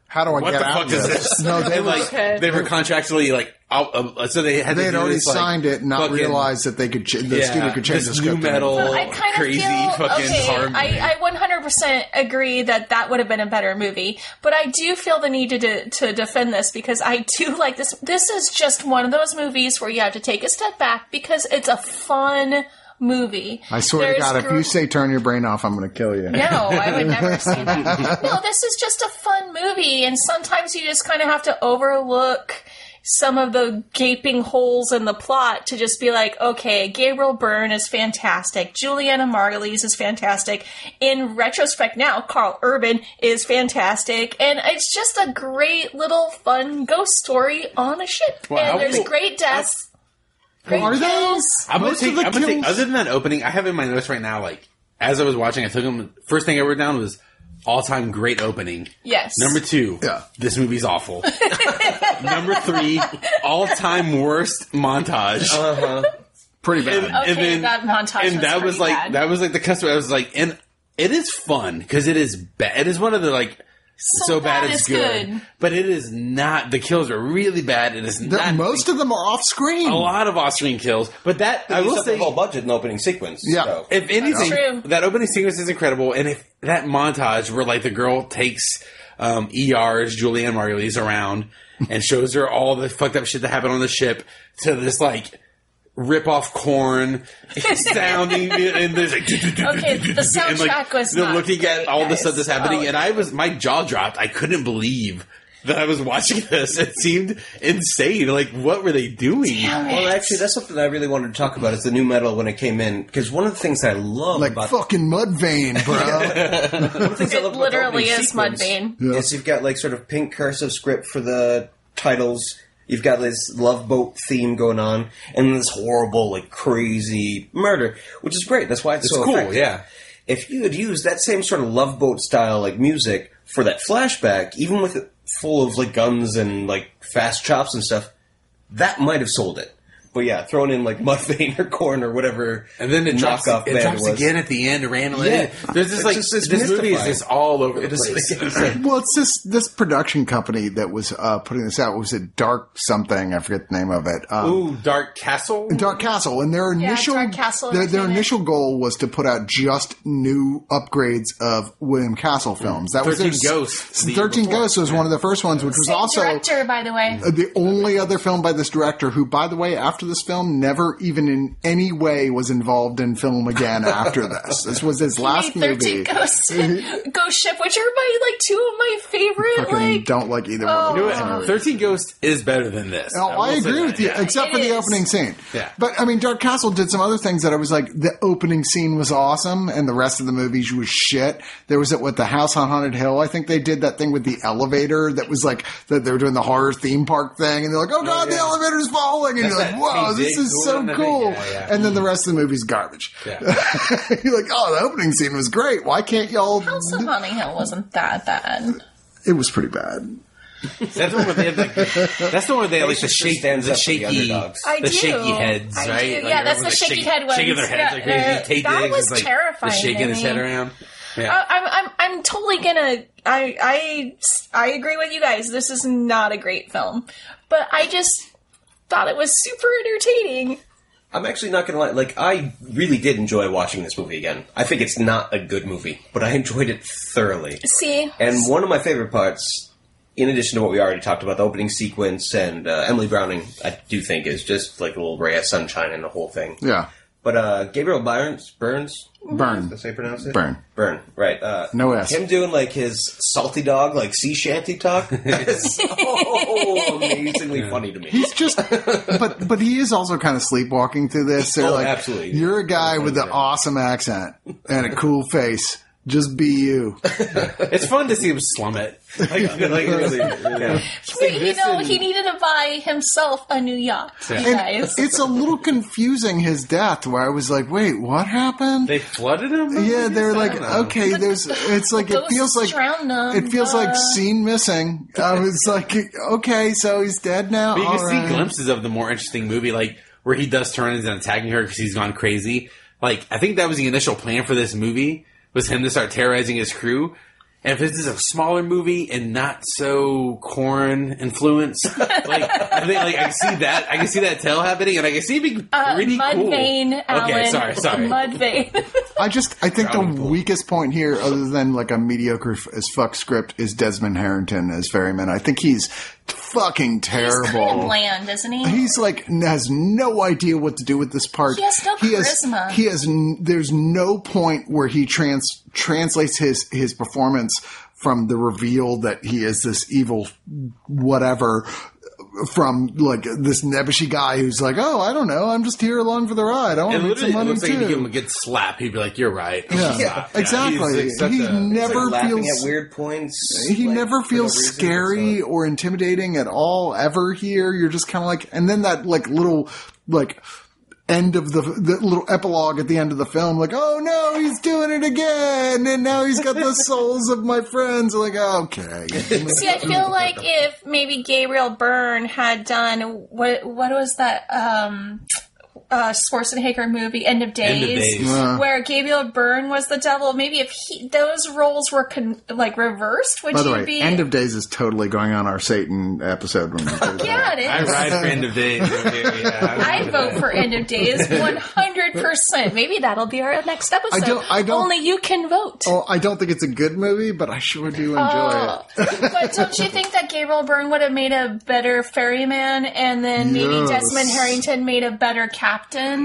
How do I What get the out fuck of is this? this? No, they were, like Okay. they were contractually like out, uh, so they had they to had do already this, like, signed it, and not fucking- realized that they could. Ch- the yeah, studio could change this the nu metal, Well, I kind of crazy feel fucking okay. horror. I, I 100% agree that that would have been a better movie, but I do feel the need to de- to defend this because I do like this. This is just one of those movies where you have to take a step back because it's a fun movie. I swear There's to God, if you say turn your brain off, I'm going to kill you. no, I would never say that. No, this is just a fun movie, and sometimes you just kind of have to overlook some of the gaping holes in the plot to just be like, okay, Gabriel Byrne is fantastic, Julianna Margulies is fantastic. In retrospect, now Karl Urban is fantastic, and it's just a great little fun ghost story on a ship. Well, and there's will- great deaths. Great Are they? kills. I'm gonna Most take. the I'm gonna take. kills- Other than that opening, I have in my notes right now. Like as I was watching, I took them. First thing I wrote down was all time great opening. Yes. Number two, Yeah. this movie's awful. Number three, all time worst montage. Uh-huh. Pretty bad. Okay, that montage and was that was pretty like bad. that was like the customer. I was like, and it is fun because it is bad. It is one of the like so, bad, it's good. But it is not. The kills are really bad. It is The- not. most of them are off screen. a lot of off-screen kills. But that I I will will say, the whole budget in the opening sequence. Yeah. so. if anything, that opening sequence is incredible. And if that montage where like the girl takes um, ER's Julianna Margulies around and shows her all the fucked up shit that happened on the ship to this like rip off Korn sounding and there's like Okay, the and, like, soundtrack was they're not looking at great, all the stuff that's happening Oh. and I was my jaw dropped. I couldn't believe that I was watching this. It seemed insane. Like what were they doing? Well, actually, that's something I really wanted to talk about. Is the nu metal when it came in? Because one of the things I love like about fucking Mudvayne, bro. one of the things I It love literally is sequence Mudvayne. Is you've got like sort of pink cursive script for the titles. You've got this love boat theme going on, and this horrible, like crazy murder, which is great. That's why it's, It's so cool, effective. yeah. If you had used that same sort of love boat style like music for that flashback, even with it full of like guns and like fast chops and stuff, that might have sold it. But yeah, throwing in like Mudvayne or Korn or whatever, And then it drops, knockoff it band drops was. again at the end randomly. Yeah. There's just It's like just- it's this movie is just all over the It is place. insane. well, it's this this production company that was uh, putting this out. Was it Dark something? I forget the name of it. Um, Ooh, Dark Castle. Dark Castle, and their Yeah, initial Dark Castle their, their initial goal was to put out just new upgrades of William Castle films. That was their 13 Ghosts, Thirteen before. Ghosts was one of the first ones, which was Same also director, by the way. the only other film by this director who, by the way, after this film, never even in any way was involved in film again after this. This was his last movie. Ghost, Ghost Ship, which are my like two of my favorite. Fucking Like, don't like either Oh. one You of know those what? Thirteen Ghost is better than this. Oh, I, will say agree that, with you, yeah. except for It the opening scene. Yeah. But I mean, Dark Castle did some other things that I was like, the opening scene was awesome, and the rest of the movie was shit. There was it with the House on Haunted Hill. I think they did that thing with the elevator that was like that they were doing the horror theme park thing, and they're like, "Oh god, the oh, yeah. elevator's falling," and you're like, that "Whoa, Hey this Dig is so doing the thing. cool." Yeah, yeah. And then the rest of the movie's garbage. Yeah. you're like, "Oh, the opening scene was great. Why can't y'all?" House of Haunting Hill wasn't that bad. It was pretty bad. That's the one where they have like. That's the one where they have like the shake, stands the up the shaky, underdogs. The shaky heads, I do. right? Yeah, that's the everyone's, like, shaky head shaking their heads like Yeah, crazy. Taye that Diggs was like, terrifying The shaking his head around. Yeah. I- I'm, I'm, I'm totally gonna. I, I, I agree with you guys. This is not a great film, but I just thought it was super entertaining. I'm actually not gonna lie. Like, I really did enjoy watching this movie again. I think it's not a good movie, but I enjoyed it thoroughly. See, And one of my favorite parts, in addition to what we already talked about, the opening sequence and uh, Emily Browning, I do think is just like a little ray of sunshine in the whole thing. Yeah, But uh, Gabriel Burns, Burns, burn. that's how you pronounce it. Burn. Burn, right? Uh, No S. Him doing like his salty dog, like sea shanty talk, is so amazingly funny to me. He's just, but but he is also kind of sleepwalking through this. They're Oh, like, absolutely. You're a guy with an awesome accent and a cool face. Just be you. It's fun to see him slum it. Like, like really, yeah. But, you know, he needed to buy himself a new yacht. You guys, It's a little confusing his death, where I was like, wait, what happened? They flooded him. yeah, they're like, okay, there's. It's like it feels like it feels like Uh, scene missing. I was like, okay, so he's dead now. But you can All see glimpses of the more interesting movie, like where he does turn and attacking her because he's gone crazy. Like I think that was the initial plan for this movie was him to start terrorizing his crew. And if this is a smaller movie and not so Korn influenced, like I think like I can see that I can see that tail happening, and I can see it being uh, pretty cool. Mudvayne, Alan. Okay, sorry, sorry. Mudvayne. I just, I think the pool. weakest point here, other than like a mediocre f- as fuck script, is Desmond Harrington as Ferryman. I think he's fucking terrible. He's kind of bland, isn't he? He's like has no idea what to do with this part. He has no charisma. He has. n- There's no point where he trans translates his his performance from the reveal that he is this evil whatever from like this nebbishy guy who's like, oh, I don't know, I'm just here along for the ride. I want to make literally, some it money looks like if you give him a good slap, he'd be like, "You're right." Yeah, Yeah, exactly. He's like he a- never like, feels at weird points. he like, never for no feels scary It's or intimidating at all ever here. You're just kind of like, and then that like little like end of the the little epilogue at the end of the film, like, oh no, he's doing it again, and now he's got the souls of my friends. Like, okay, See, I feel like if maybe Gabriel Byrne had done what what was that um uh, Schwarzenegger movie, End of Days, End of Days. Uh. where Gabriel Byrne was the devil. Maybe if he, those roles were con- like reversed, would By the you way, be? End of Days is totally going on our Satan episode. When yeah, that. it I ride for end of days. over here, yeah. I'd vote for End of Days 100%. Maybe that'll be our next episode. I don't- I don't- Only you can vote. Oh, I don't think it's a good movie, but I sure do enjoy Oh. it. but don't you think that Gabriel Byrne would have made a better ferryman and then maybe Desmond Harrington made a better captain?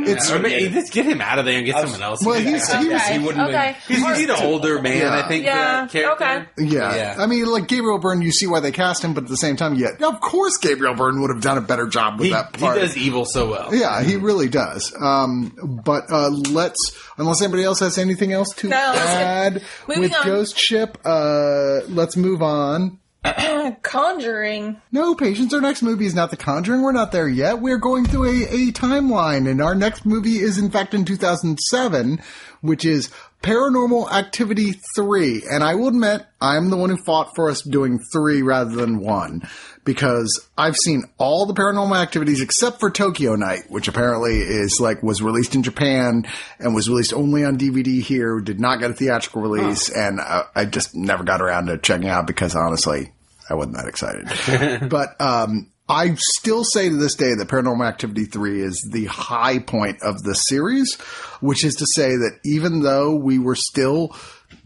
It's Or maybe just get him out of there and get someone else. Well, in he's- there. he was- okay. he wouldn't okay. have- He's, he's an older man, Yeah. I think. Yeah, For character. okay. Yeah. Yeah. I mean, like Gabriel Byrne, you see why they cast him, but at the same time, yeah, of course, Gabriel Byrne would have done a better job with He, that part. he does evil so well. Yeah, he really does. Um, but uh, let's, unless anybody else has anything else to No, add with on. Ghost Ship, uh, let's move on. Conjuring. No, patience. Our next movie is not The Conjuring. We're not there yet. We're going through a, a timeline, and our next movie is, in fact, in 2007, which is Paranormal Activity 3. And I will admit, I'm the one who fought for us doing 3 rather than 1, because I've seen all the paranormal activities except for Tokyo Night, which apparently is like, was released in Japan and was released only on DVD here, did not get a theatrical release, oh. and I, I just never got around to checking out because honestly, I wasn't that excited. but um, I still say to this day that Paranormal Activity 3 is the high point of the series, which is to say that even though we were still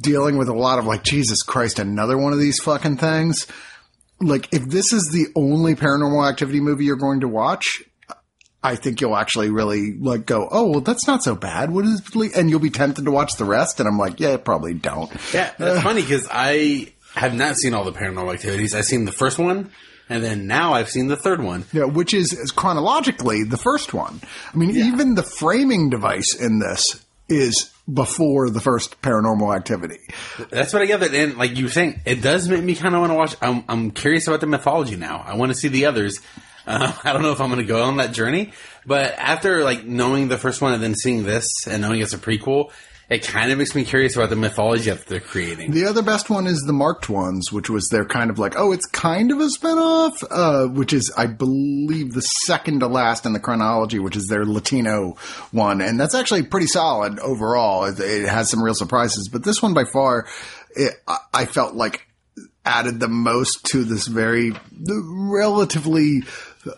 dealing with a lot of like, Jesus Christ, another one of these fucking things, like if this is the only Paranormal Activity movie you're going to watch, I think you'll actually really like go, oh, well, that's not so bad. What is, and you'll be tempted to watch the rest. And I'm like, yeah, probably don't. Yeah, that's funny because I have not seen all the paranormal activities. I've seen the first one, and then now I've seen the third one. Yeah, which is, is chronologically the first one. I mean, even the framing device in this is before the first paranormal activity. That's what I get. And like you were saying, it does make me kind of want to watch. I'm, I'm curious about the mythology now. I want to see the others. Uh, I don't know if I'm going to go on that journey, but after like knowing the first one and then seeing this and knowing it's a prequel, it kind of makes me curious about the mythology that they're creating. The other best one is the marked ones, which was their kind of like, oh, it's kind of a spinoff, uh, which is, I believe, the second to last in the chronology, which is their Latino one. And that's actually pretty solid overall. It, it has some real surprises, but this one by far, it, I, I felt like added the most to this very relatively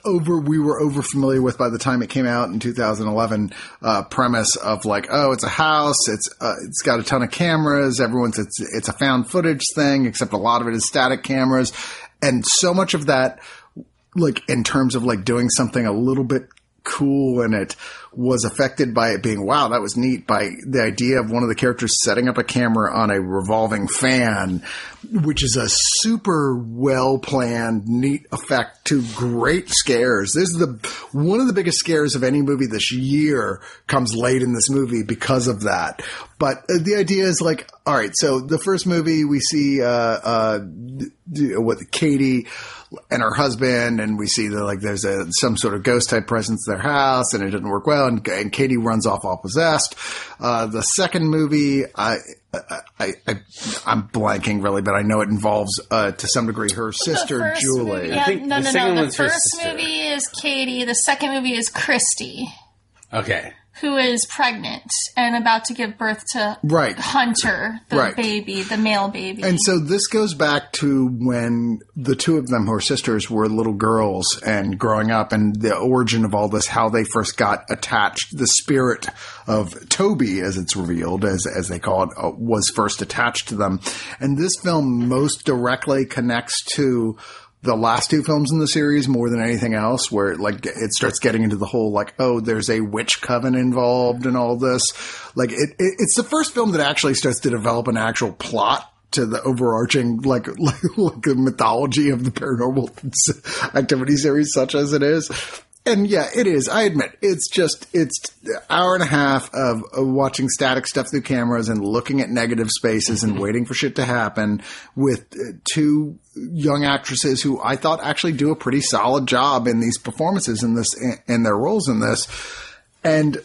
over we were over familiar with by the time it came out in 2011 uh, premise of like oh it's a house it's uh, it's got a ton of cameras everyone's it's it's a found footage thing except a lot of it is static cameras. And so much of that like in terms of like doing something a little bit cool in it was affected by it being wow that was neat by the idea of one of the characters setting up a camera on a revolving fan which is a super well planned neat effect to great scares. This is the one of the biggest scares of any movie this year comes late in this movie because of that. But uh, the idea is like all right so the first movie we see uh uh what Katie and her husband, and we see that like there's a some sort of ghost type presence in their house, and it didn't work well, and, and Katie runs off all possessed. Uh, the second movie, I, I, I, I'm blanking really, but I know it involves uh, to some degree her sister Julie. Movie, yeah, think no, the no, second no. The her first sister. movie is Katie. The second movie is Christy, Okay. Who is pregnant and about to give birth to Right. Hunter, the Right. baby, the male baby. And so this goes back to when the two of them, who are sisters, were little girls and growing up, and the origin of all this, how they first got attached. The spirit of Toby, as it's revealed, as as they call it, uh, was first attached to them. And this film most directly connects to the last two films in the series more than anything else, where like it starts getting into the whole like, oh, there's a witch coven involved and all this. Like it, it it's the first film that actually starts to develop an actual plot to the overarching like like, like the mythology of the paranormal activity series, such as it is. And yeah, it is. I admit it's just it's an hour and a half of, of watching static stuff through cameras and looking at negative spaces and waiting for shit to happen with uh, two young actresses who I thought actually do a pretty solid job in these performances in this in their roles in this. And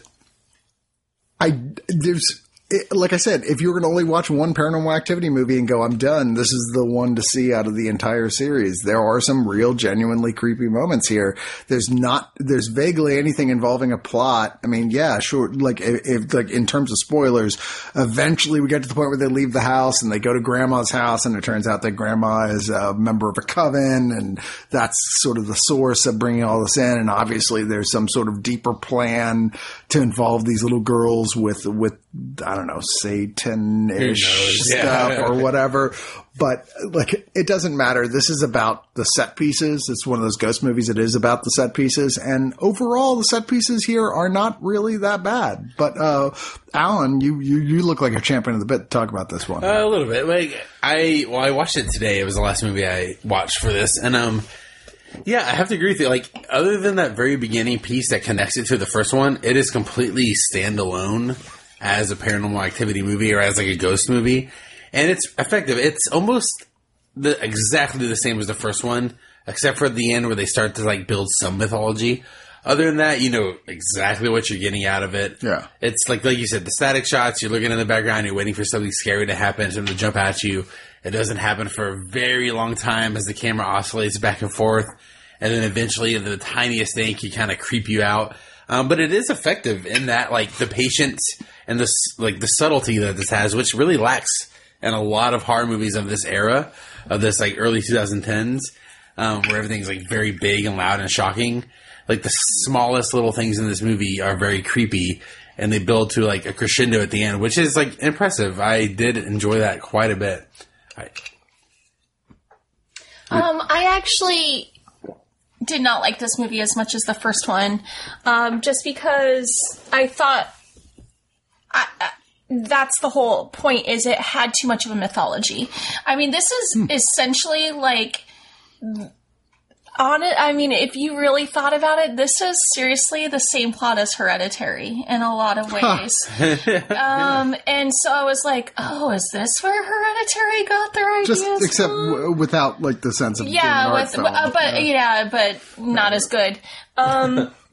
I there's it, like I said, if you were going to only watch one Paranormal Activity movie and go, "I'm done," this is the one to see out of the entire series. There are some real, genuinely creepy moments here. There's not, there's vaguely anything involving a plot. I mean, yeah, sure. Like, if, like in terms of spoilers, eventually we get to the point where they leave the house and they go to Grandma's house, and it turns out that Grandma is a member of a coven, and that's sort of the source of bringing all this in. And obviously, there's some sort of deeper plan to involve these little girls with with I don't know Satan ish stuff Yeah. or whatever. But like, it doesn't matter. This is about the set pieces. It's one of those ghost movies. It is about the set pieces, and overall, the set pieces here are not really that bad. But uh, Alan, you, you you look like a champion of the bit to talk about this one. Uh, a little bit. Like I, well, I watched it today. It was the last movie I watched for this, and um, yeah, I have to agree with you. Like, other than that very beginning piece that connects it to the first one, it is completely standalone as a Paranormal Activity movie or as like a ghost movie, and it's effective. It's almost the exactly the same as the first one, except for the end where they start to like build some mythology. Other than that, you know exactly what you're getting out of it. Yeah. It's like like you said, the static shots. You're looking in the background. You're waiting for something scary to happen, something to jump at you. It doesn't happen for a very long time as the camera oscillates back and forth, and then eventually the tiniest thing can kind of creep you out. Um, but it is effective in that, like the patience and the like the subtlety that this has, which really lacks in a lot of horror movies of this era, of this like early 2010s, um, where everything's like very big and loud and shocking. Like the smallest little things in this movie are very creepy, and they build to like a crescendo at the end, which is like impressive. I did enjoy that quite a bit. Um, I actually did not like this movie as much as the first one, um, just because I thought I, I, that's the whole point. Is it had too much of a mythology? I mean, this is essentially like. On it, I mean, if you really thought about it, this is seriously the same plot as Hereditary in a lot of ways. um, and so I was like, "Oh, is this where Hereditary got their ideas?" Just except w- without like the sense of yeah, with, uh, but yeah, but not as good. Um,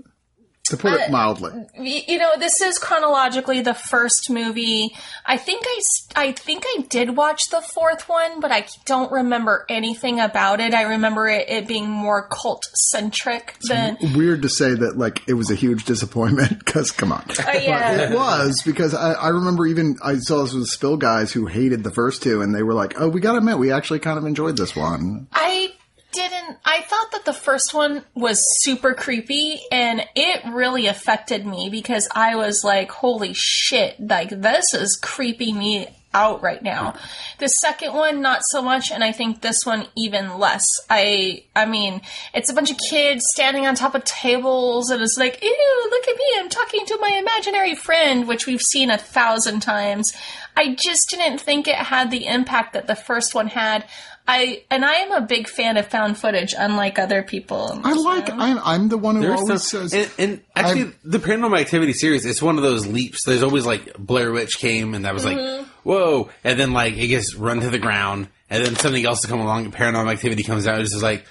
to put it mildly. you know, this is chronologically the first movie. I think I, I think I did watch the fourth one, but I don't remember anything about it. I remember it, it being more cult centric than. Weird to say that like it was a huge disappointment because come on. Uh, yeah. It was because I, I remember even I saw this with Spill guys who hated the first two, and they were like, "Oh, we gotta admit, we actually kind of enjoyed this one." I didn't. I thought that the first one was super creepy, and it really affected me because I was like, "Holy shit! Like this is creeping me out right now." The second one, not so much, and I think this one even less. I, I mean, it's a bunch of kids standing on top of tables, and it's like, "Ew, look at me! I'm talking to my imaginary friend," which we've seen a thousand times. I just didn't think it had the impact that the first one had. I and I am a big fan of found footage, unlike other people. I like. I'm, I'm the one who There's always some- says. and, and actually, I'm- the Paranormal Activity series, it's one of those leaps. There's always like Blair Witch came, and that was like, mm-hmm. whoa, and then like it gets run to the ground, and then something else to come along. and Paranormal Activity comes out, it's just like,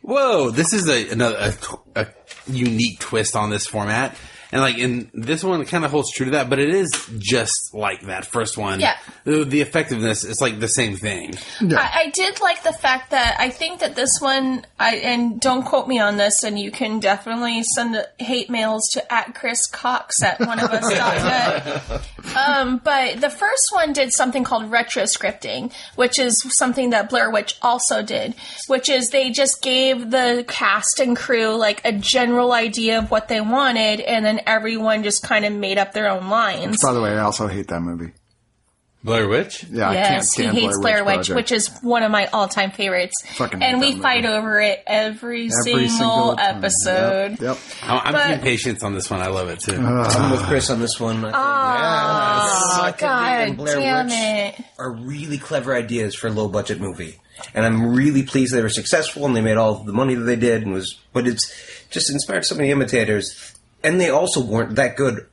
whoa, this is a another a, a unique twist on this format. And like in this one, it kind of holds true to that, but it is just like that first one. Yeah. the, the effectiveness is like the same thing. I, I did like the fact that I think that this one, I and don't quote me on this, and you can definitely send hate mails to at Chris Cox at one of us. um, but the first one did something called retroscripting, which is something that Blair Witch also did, which is they just gave the cast and crew like a general idea of what they wanted, and then everyone just kind of made up their own lines. By the way, I also hate that movie. Blair Witch. Yeah, I can't Yes, he hates Blair Witch, Project. which is one of my all-time favorites. Fucking and we that fight over it every, Every single, time. episode. Yep. yep. I'm, I'm But- team patience on this one. I love it too. Uh, I'm with Chris on this one. I think. Ah, oh, Yes. God and Blair damn Witch it. are really clever ideas for a low budget movie. And I'm really pleased they were successful and they made all the money that they did and was but it's just inspired so many imitators. And they also weren't that good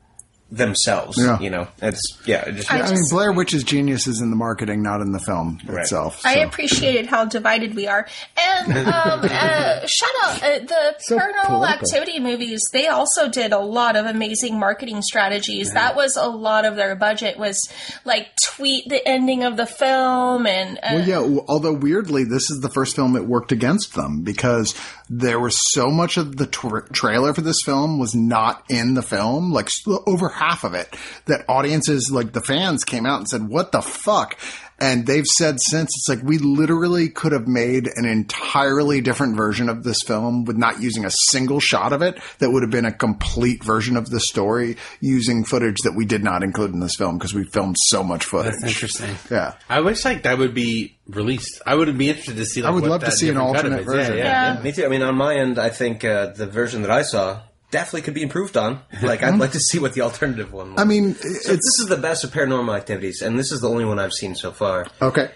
themselves. Yeah. You know, it's yeah. It just, I I mean, Blair Witch's genius is in the marketing, not in the film Right. itself. I so. appreciated how divided we are. And um, uh, shout out uh, the So Paranormal political. Activity movies. They also did a lot of amazing marketing strategies. That was a lot of their budget was like tweet the ending of the film and uh, Well, yeah. Although weirdly, this is the first film that worked against them because there was so much of the tra- trailer for this film was not in the film, like over half of it. That audiences, like the fans, came out and said, "What the fuck." And they've said since it's like we literally could have made an entirely different version of this film with not using a single shot of it. That would have been a complete version of the story using footage that we did not include in this film because we filmed so much footage. That's interesting. Yeah. I wish like that would be released. I would be interested to see. Like, I would what love to see an different cut of alternate it is. version. Yeah, yeah. Yeah. Me too. I mean, on my end, I think uh, the version that I saw definitely could be improved on. Like, I'd like to see what the alternative one was. I mean, So it's this is the best of paranormal activities, and this is the only one I've seen so far. okay.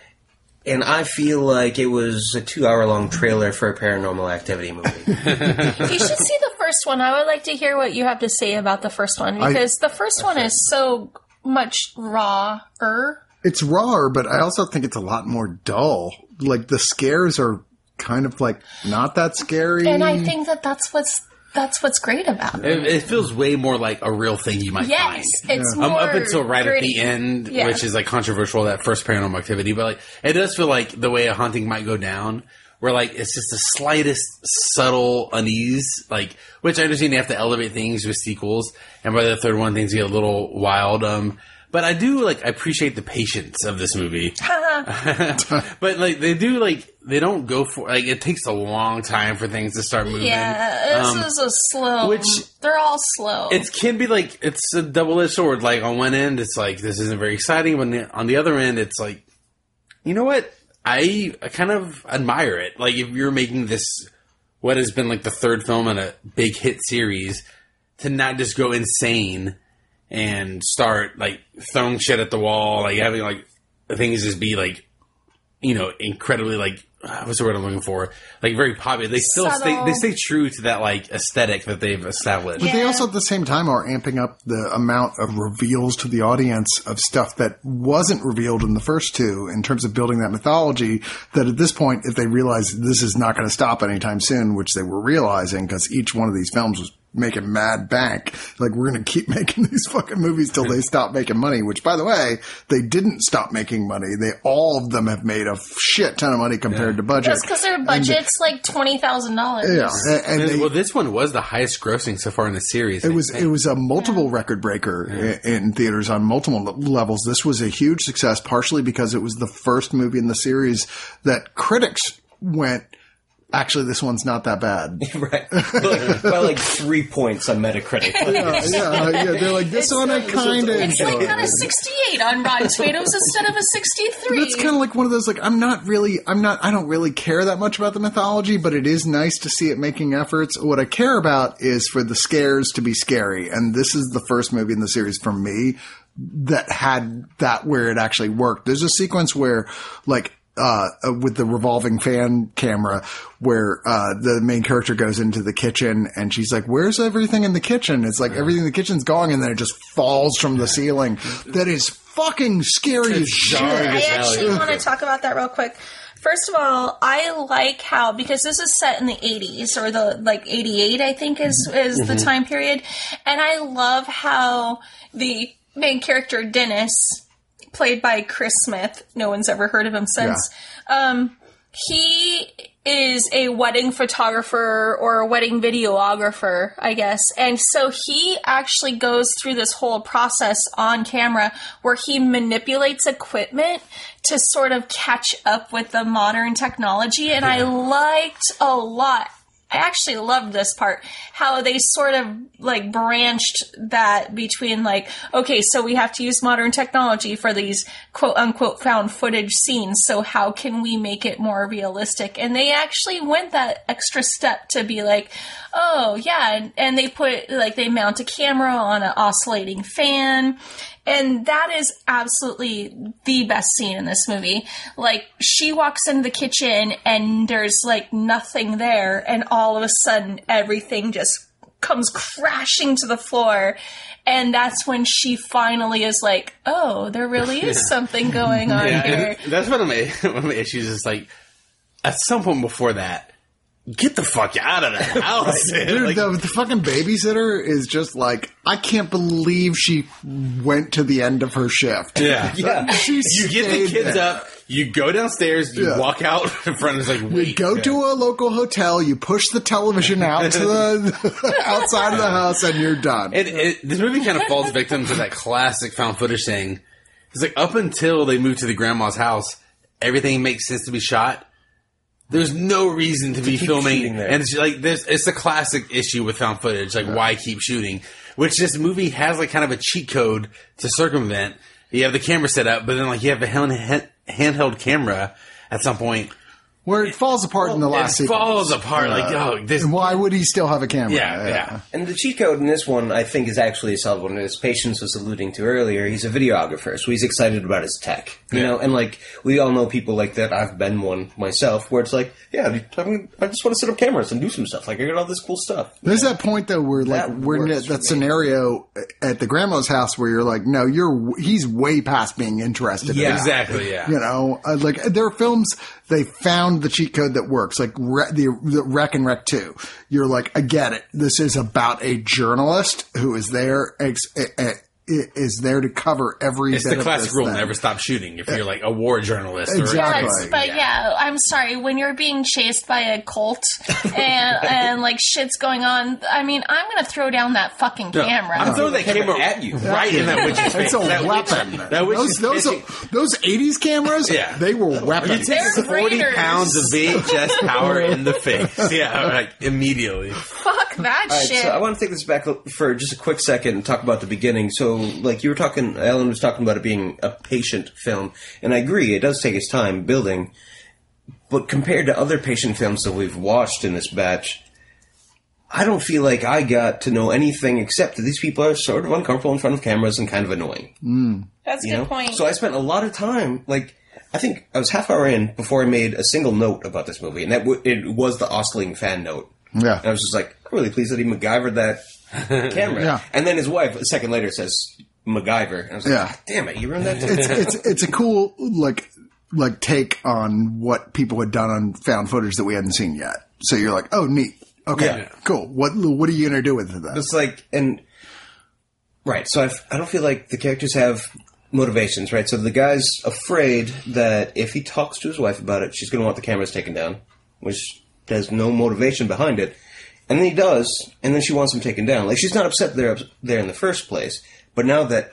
And I feel like it was a two-hour-long trailer for a paranormal activity movie. you should see the first one. I would like to hear what you have to say about the first one because the first one is so much rawer. It's rawer, but I also think it's a lot more dull. Like the scares are kind of like not that scary. And I think that that's what's that's what's great about it. It, it feels way more like a real thing you might Yes, find. it's Um, more up until right gritty. at the end, Yeah. which is like controversial, that first paranormal activity, but like it does feel like the way a haunting might go down, where like it's just the slightest subtle unease, like which I understand you have to elevate things with sequels, and by the third one things get a little wild. Um, but I do like I appreciate the patience of this movie. but like they do like they don't go for like it takes a long time for things to start moving. Yeah, this Um, is a slow. which- they're all slow. it can be like it's a double edged sword. Like on one end, it's like this isn't very exciting, but on the- on the other end, it's like, you know what? I, I kind of admire it. Like if you're making this, what has been like the third film in a big hit series, to not just go insane and start like throwing shit at the wall, like having like things just be like, you know, incredibly like. uh, What's the word I'm looking for? Like very popular. They still stay. They stay true to that like aesthetic that they've established. But they also at the same time are amping up the amount of reveals to the audience of stuff that wasn't revealed in the first two in terms of building that mythology that at this point, if they realize this is not going to stop anytime soon, which they were realizing because each one of these films was making mad bank, like we're going to keep making these fucking movies till they stop making money, which by the way, they didn't stop making money. They, all of them have made a shit ton of money compared to budget. That's because their budget's like twenty thousand dollars. Yeah. And, and And, they, well, this one was the highest grossing so far in the series. It was it was a multiple record breaker i in theaters on multiple levels. This was a huge success, partially because it was the first movie in the series that critics went. Actually, this one's not that bad. right. Like, by like three points on Metacritic. yeah, yeah, yeah. They're like this one. I kind of It's like enjoyed. got a sixty-eight on Rotten Tomatoes instead of a sixty-three. It's kind of like one of those like I'm not really I'm not I don't really care that much about the mythology, but it is nice to see it making efforts. What I care about is for the scares to be scary, and this is the first movie in the series for me that had that where it actually worked. There's a sequence where like uh, with the revolving fan camera where uh, the main character goes into the kitchen and she's like, "Where's everything in the kitchen?" It's like everything in the kitchen's gone, and then it just falls from the ceiling. That is fucking scary as shit. jarring I actually want to talk about that real quick. First of all, I like how because this is set in the 80s or the like 88 I think is is the time period and I love how the main character Dennis played by Chris Smith, no one's ever heard of him since. Um he is a wedding photographer or a wedding videographer, I guess. And so he actually goes through this whole process on camera where he manipulates equipment to sort of catch up with the modern technology. And I liked a lot. I actually loved this part. How they sort of like branched that between like, okay, so we have to use modern technology for these quote unquote found footage scenes. So how can we make it more realistic? And they actually went that extra step to be like, oh yeah, and, and they put like they mount a camera on an oscillating fan. And that is absolutely the best scene in this movie. Like, she walks into the kitchen and there's like nothing there, and all of a sudden everything just comes crashing to the floor. And that's when she finally is like, "Oh, there really is something going on Yeah, here." that's one of my one of my issues. Is like at some point before that, get the fuck out of the house. Dude, Like, the, the fucking babysitter is just like, I can't believe she went to the end of her shift. yeah, Yeah. She You get the kids there. up. You go downstairs. You Yeah. walk out in front. It's like You wait, go to a local hotel, you push the television out to the outside of the house, and you're done. It, it, this movie kind of falls victim to that classic found footage thing. It's like up until they move to the grandma's house, everything makes sense to be shot. There's no reason to, be filming, there. and it's like this. It's a classic issue with found footage. Like, why keep shooting? Which this movie has like kind of a cheat code to circumvent. You have the camera set up, but then like you have a hand, handheld camera at some point. Where it falls apart in the last it sequence. falls apart. like, oh, this. Why would he still have a camera? Yeah, yeah. And the cheat code in this one, I think, is actually a solid one. As Patience was alluding to earlier, he's a videographer, so he's excited about his tech. You Yeah. know, and like we all know people like that. I've been one myself, where it's like, yeah, I, mean, I just want to set up cameras and do some stuff. Like I got all this cool stuff. There's that point though where like That we're in works that, scenario at the grandma's house where you're like, no, you're he's way past being interested. Yeah. in Exactly. Yeah. You know, uh, like there are films they found the cheat code that works, like Re- the, the Rec and Rec Two. You're like, I get it. This is about a journalist who is there ex- is there to cover every. It's bit the of classic this rule: thing. never stop shooting. If you're like a war journalist, or Exactly. But, but yeah. I'm sorry. When you're being chased by a cult and and like shit's going on, I mean, I'm gonna throw down that fucking No, camera. I'm throwing that camera at you. right in that witch's face. It's a that weapon. Witch, that witch those those catching- those '80s cameras, Yeah. they were you weapons. take They're 40 raiders. pounds of VHS power in the face. Yeah, like immediately. Fuck that All right, shit. so I want to take this back for just a quick second and talk about the beginning. So, like you were talking, Ellen was talking about it being a patient film, and I agree, it does take its time building. But compared to other patient films that we've watched in this batch, I don't feel like I got to know anything except that these people are sort of uncomfortable in front of cameras and kind of annoying. Hmm. That's a You good know? point. So I spent a lot of time, like, I think I was half hour in before I made a single note about this movie, and that w- it was the Ostling fan note. Yeah. And I was just like, I'm really pleased that he MacGyvered that camera. Yeah. And then his wife, a second later, says MacGyver. And I was like, Yeah. "God damn it, you ruined that it's it's it's a cool like like take on what people had done on found footage that we hadn't seen yet. So you're like, oh, neat. Okay, Yeah. cool. What what are you gonna do with that? It's like, and right. So I've, I don't feel like the characters have motivations, right? So the guy's afraid that if he talks to his wife about it, she's going to want the cameras taken down, which there's no motivation behind it. And then he does, and then she wants him taken down. Like she's not upset there there in the first place, but now that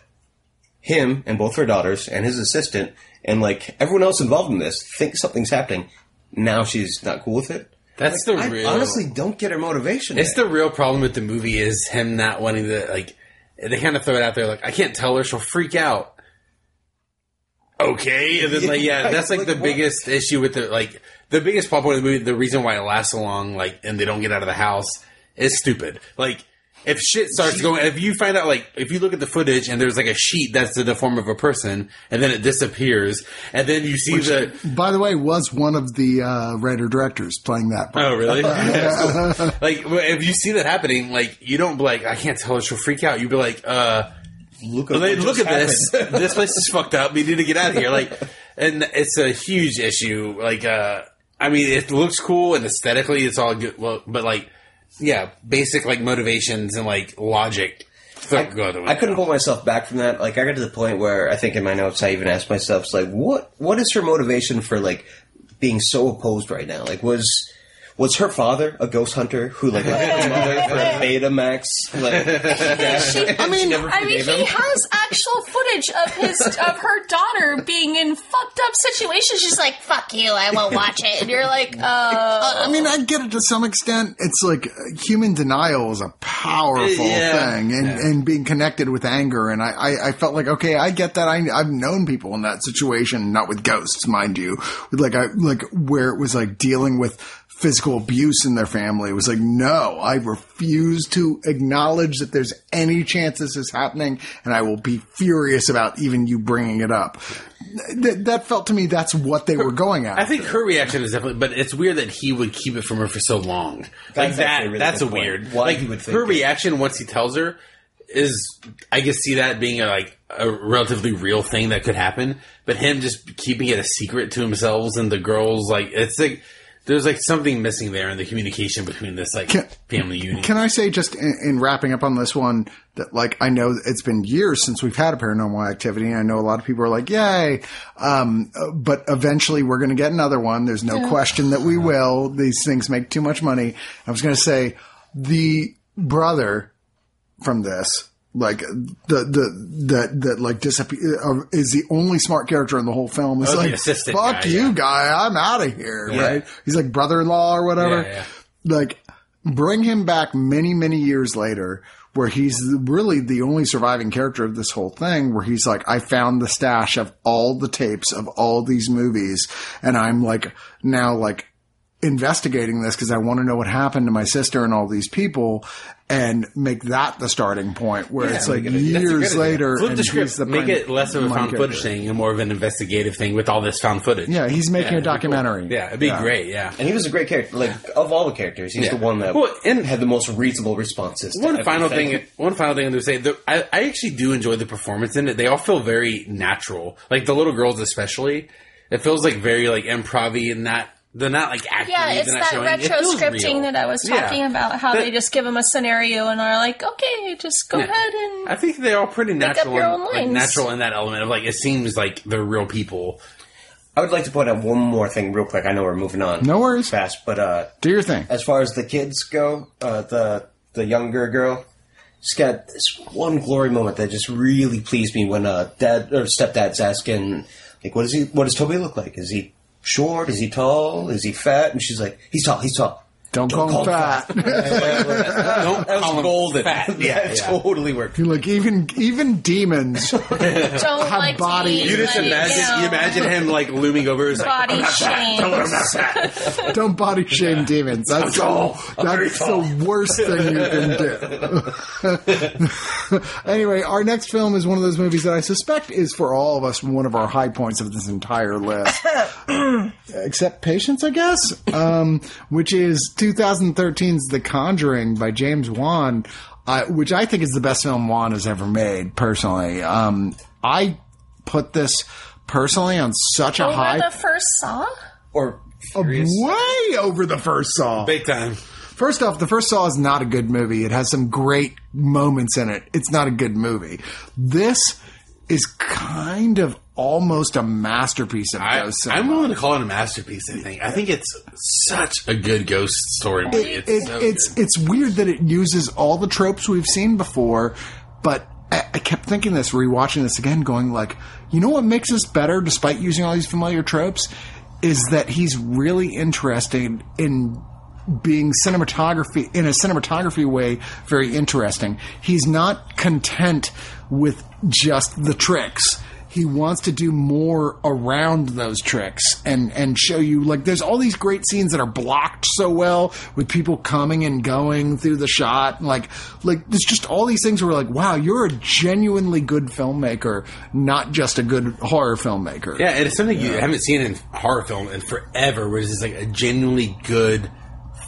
him and both her daughters and his assistant and like everyone else involved in this think something's happening, now she's not cool with it. That's the I real. honestly don't get her motivation. it's there. the real problem with the movie is him not wanting to like. They kind of throw it out there like I can't tell her; she'll freak out. Okay, and then like yeah, Right, that's like, like, the what? biggest issue with the like the biggest plot point of the movie. The reason why it lasts so long, like, and they don't get out of the house is stupid. Like, if shit starts going, if you find out like if you look at the footage and there's like a sheet that's in the form of a person, and then it disappears, and then you see the By the way, was one of the uh, writer directors playing that. Part. Oh, really? like, if you see that happening, like, you don't be like, I can't tell her, she'll freak out. You'd be like, uh, look, well, what look just at this. this place is fucked up. We need to get out of here. Like, and it's a huge issue. Like, uh, I mean, it looks cool and aesthetically it's all good. Well, but like, yeah, basic like motivations and like logic. the I couldn't pull myself back from that. Like I got to the point where I think in my notes I even asked myself, it's like, what what is her motivation for like being so opposed right now? Like was was her father a ghost hunter who like left his mother for a Betamax? Like, I mean, never I mean, forgave he him. has actual footage of his of her daughter being in fucked up situations. She's like, "Fuck you, I won't watch it," and you're like, "Uh, I mean, I get it to some extent. It's like human denial is a powerful Yeah. thing, and, and being connected with anger. And I, I, I felt like, okay, I get that. I, I've known people in that situation, not with ghosts, mind you, with like, I like where it was like dealing with physical abuse in their family. It was like, no, I refuse to acknowledge that there's any chance this is happening, and I will be furious about even you bringing it up. Th- that felt to me that's what they were going at. I think her reaction is definitely, but it's weird that he would keep it from her for so long. That's like that, a really that's a point. weird. Why like he would think her it. reaction once he tells her is, I can see that being a, like a relatively real thing that could happen. But him just keeping it a secret to himself and the girls, like it's like there's like something missing there in the communication between this like Can- family unit. Can I say just in, in wrapping up on this one that like I know it's been years since we've had a paranormal activity. and I know a lot of people are like, "Yay!" Um, but eventually we're going to get another one. There's no question that we will. These things make too much money. I was going to say the brother from this. Like the the that that like disappear uh, is the only smart character in the whole film. It's Oh, like fuck guy, you, yeah. guy. I'm out of here. Yeah. Right? He's like brother-in-law or whatever Yeah, like bring him back many many years later where he's really the only surviving character of this whole thing where he's like i found the stash of all the tapes of all these movies and i'm like now like investigating this because i want to know what happened to my sister and all these people and make that the starting point where it's like That's years later Flip and the he's script, the make prime- it less of a main found character. footage thing and more of an investigative thing with all this found footage. yeah he's making Yeah, a it'd cool. documentary Yeah, it'd be great. Yeah. And he was a great character. Like of all the characters, he's Yeah. the one that Well, and- had the most reasonable responses. to One final thing. One final thing I'm going to say. The, I, I actually do enjoy the performance in it. They all feel very natural. Like the little girls, especially. It feels like very like improv in not. They're not like acting. Yeah, it's that showing. It retro scripting real. that I was Yeah. talking about. How That- they just give them a scenario and are like, "Okay, just go Yeah. ahead and." I think they're all pretty natural. your in- own like, natural in that element of like it seems like they're real people. I would like to point out one more thing real quick. I know we're moving on. No worries. Fast, but uh, do your thing as far as the kids go, uh, the the younger girl, she's got this one glory moment that just really pleased me when uh, dad or stepdad's asking, like, what does he? What does Toby look like? Is he short? Is he tall? Is he fat? And she's like, he's tall. He's tall. Don't, call him call him fat Don't That call him golden. fat. yeah, it totally worked. like even even demons don't like body- You just like, imagine. you, know, You imagine him like looming over. His body like, body shame. Don't body shame demons. That's tall. That's the worst thing you can do. anyway, our next film is one of those movies that I suspect is for all of us one of our high points of this entire list. Except Patience, I guess, um, which is 2013's The Conjuring by James Wan, uh, which I think is the best film Wan has ever made, personally. Um, I put this personally on such a Over high the first Saw. Or furious. way over the first Saw. big time. First off, the first Saw is not a good movie. It has some great moments in it. It's not a good movie. This is kind of almost a masterpiece of I, ghost I'm willing to call it a masterpiece. I think. I think it's such a good ghost story movie. It- It's it- so it's good. it's weird that it uses all the tropes we've seen before, but I, I kept thinking this, rewatching this again, going like, you know what makes this better, despite using all these familiar tropes, is that he's really interested in being cinematography in a cinematography way very interesting. He's not content with just the tricks. He wants to do more around those tricks and and show you like there's all these great scenes that are blocked so well with people coming and going through the shot. Like like there's just all these things where like wow you're a genuinely good filmmaker not just a good horror filmmaker. Yeah, and it's something you haven't seen in horror film in forever, where it's just like a genuinely good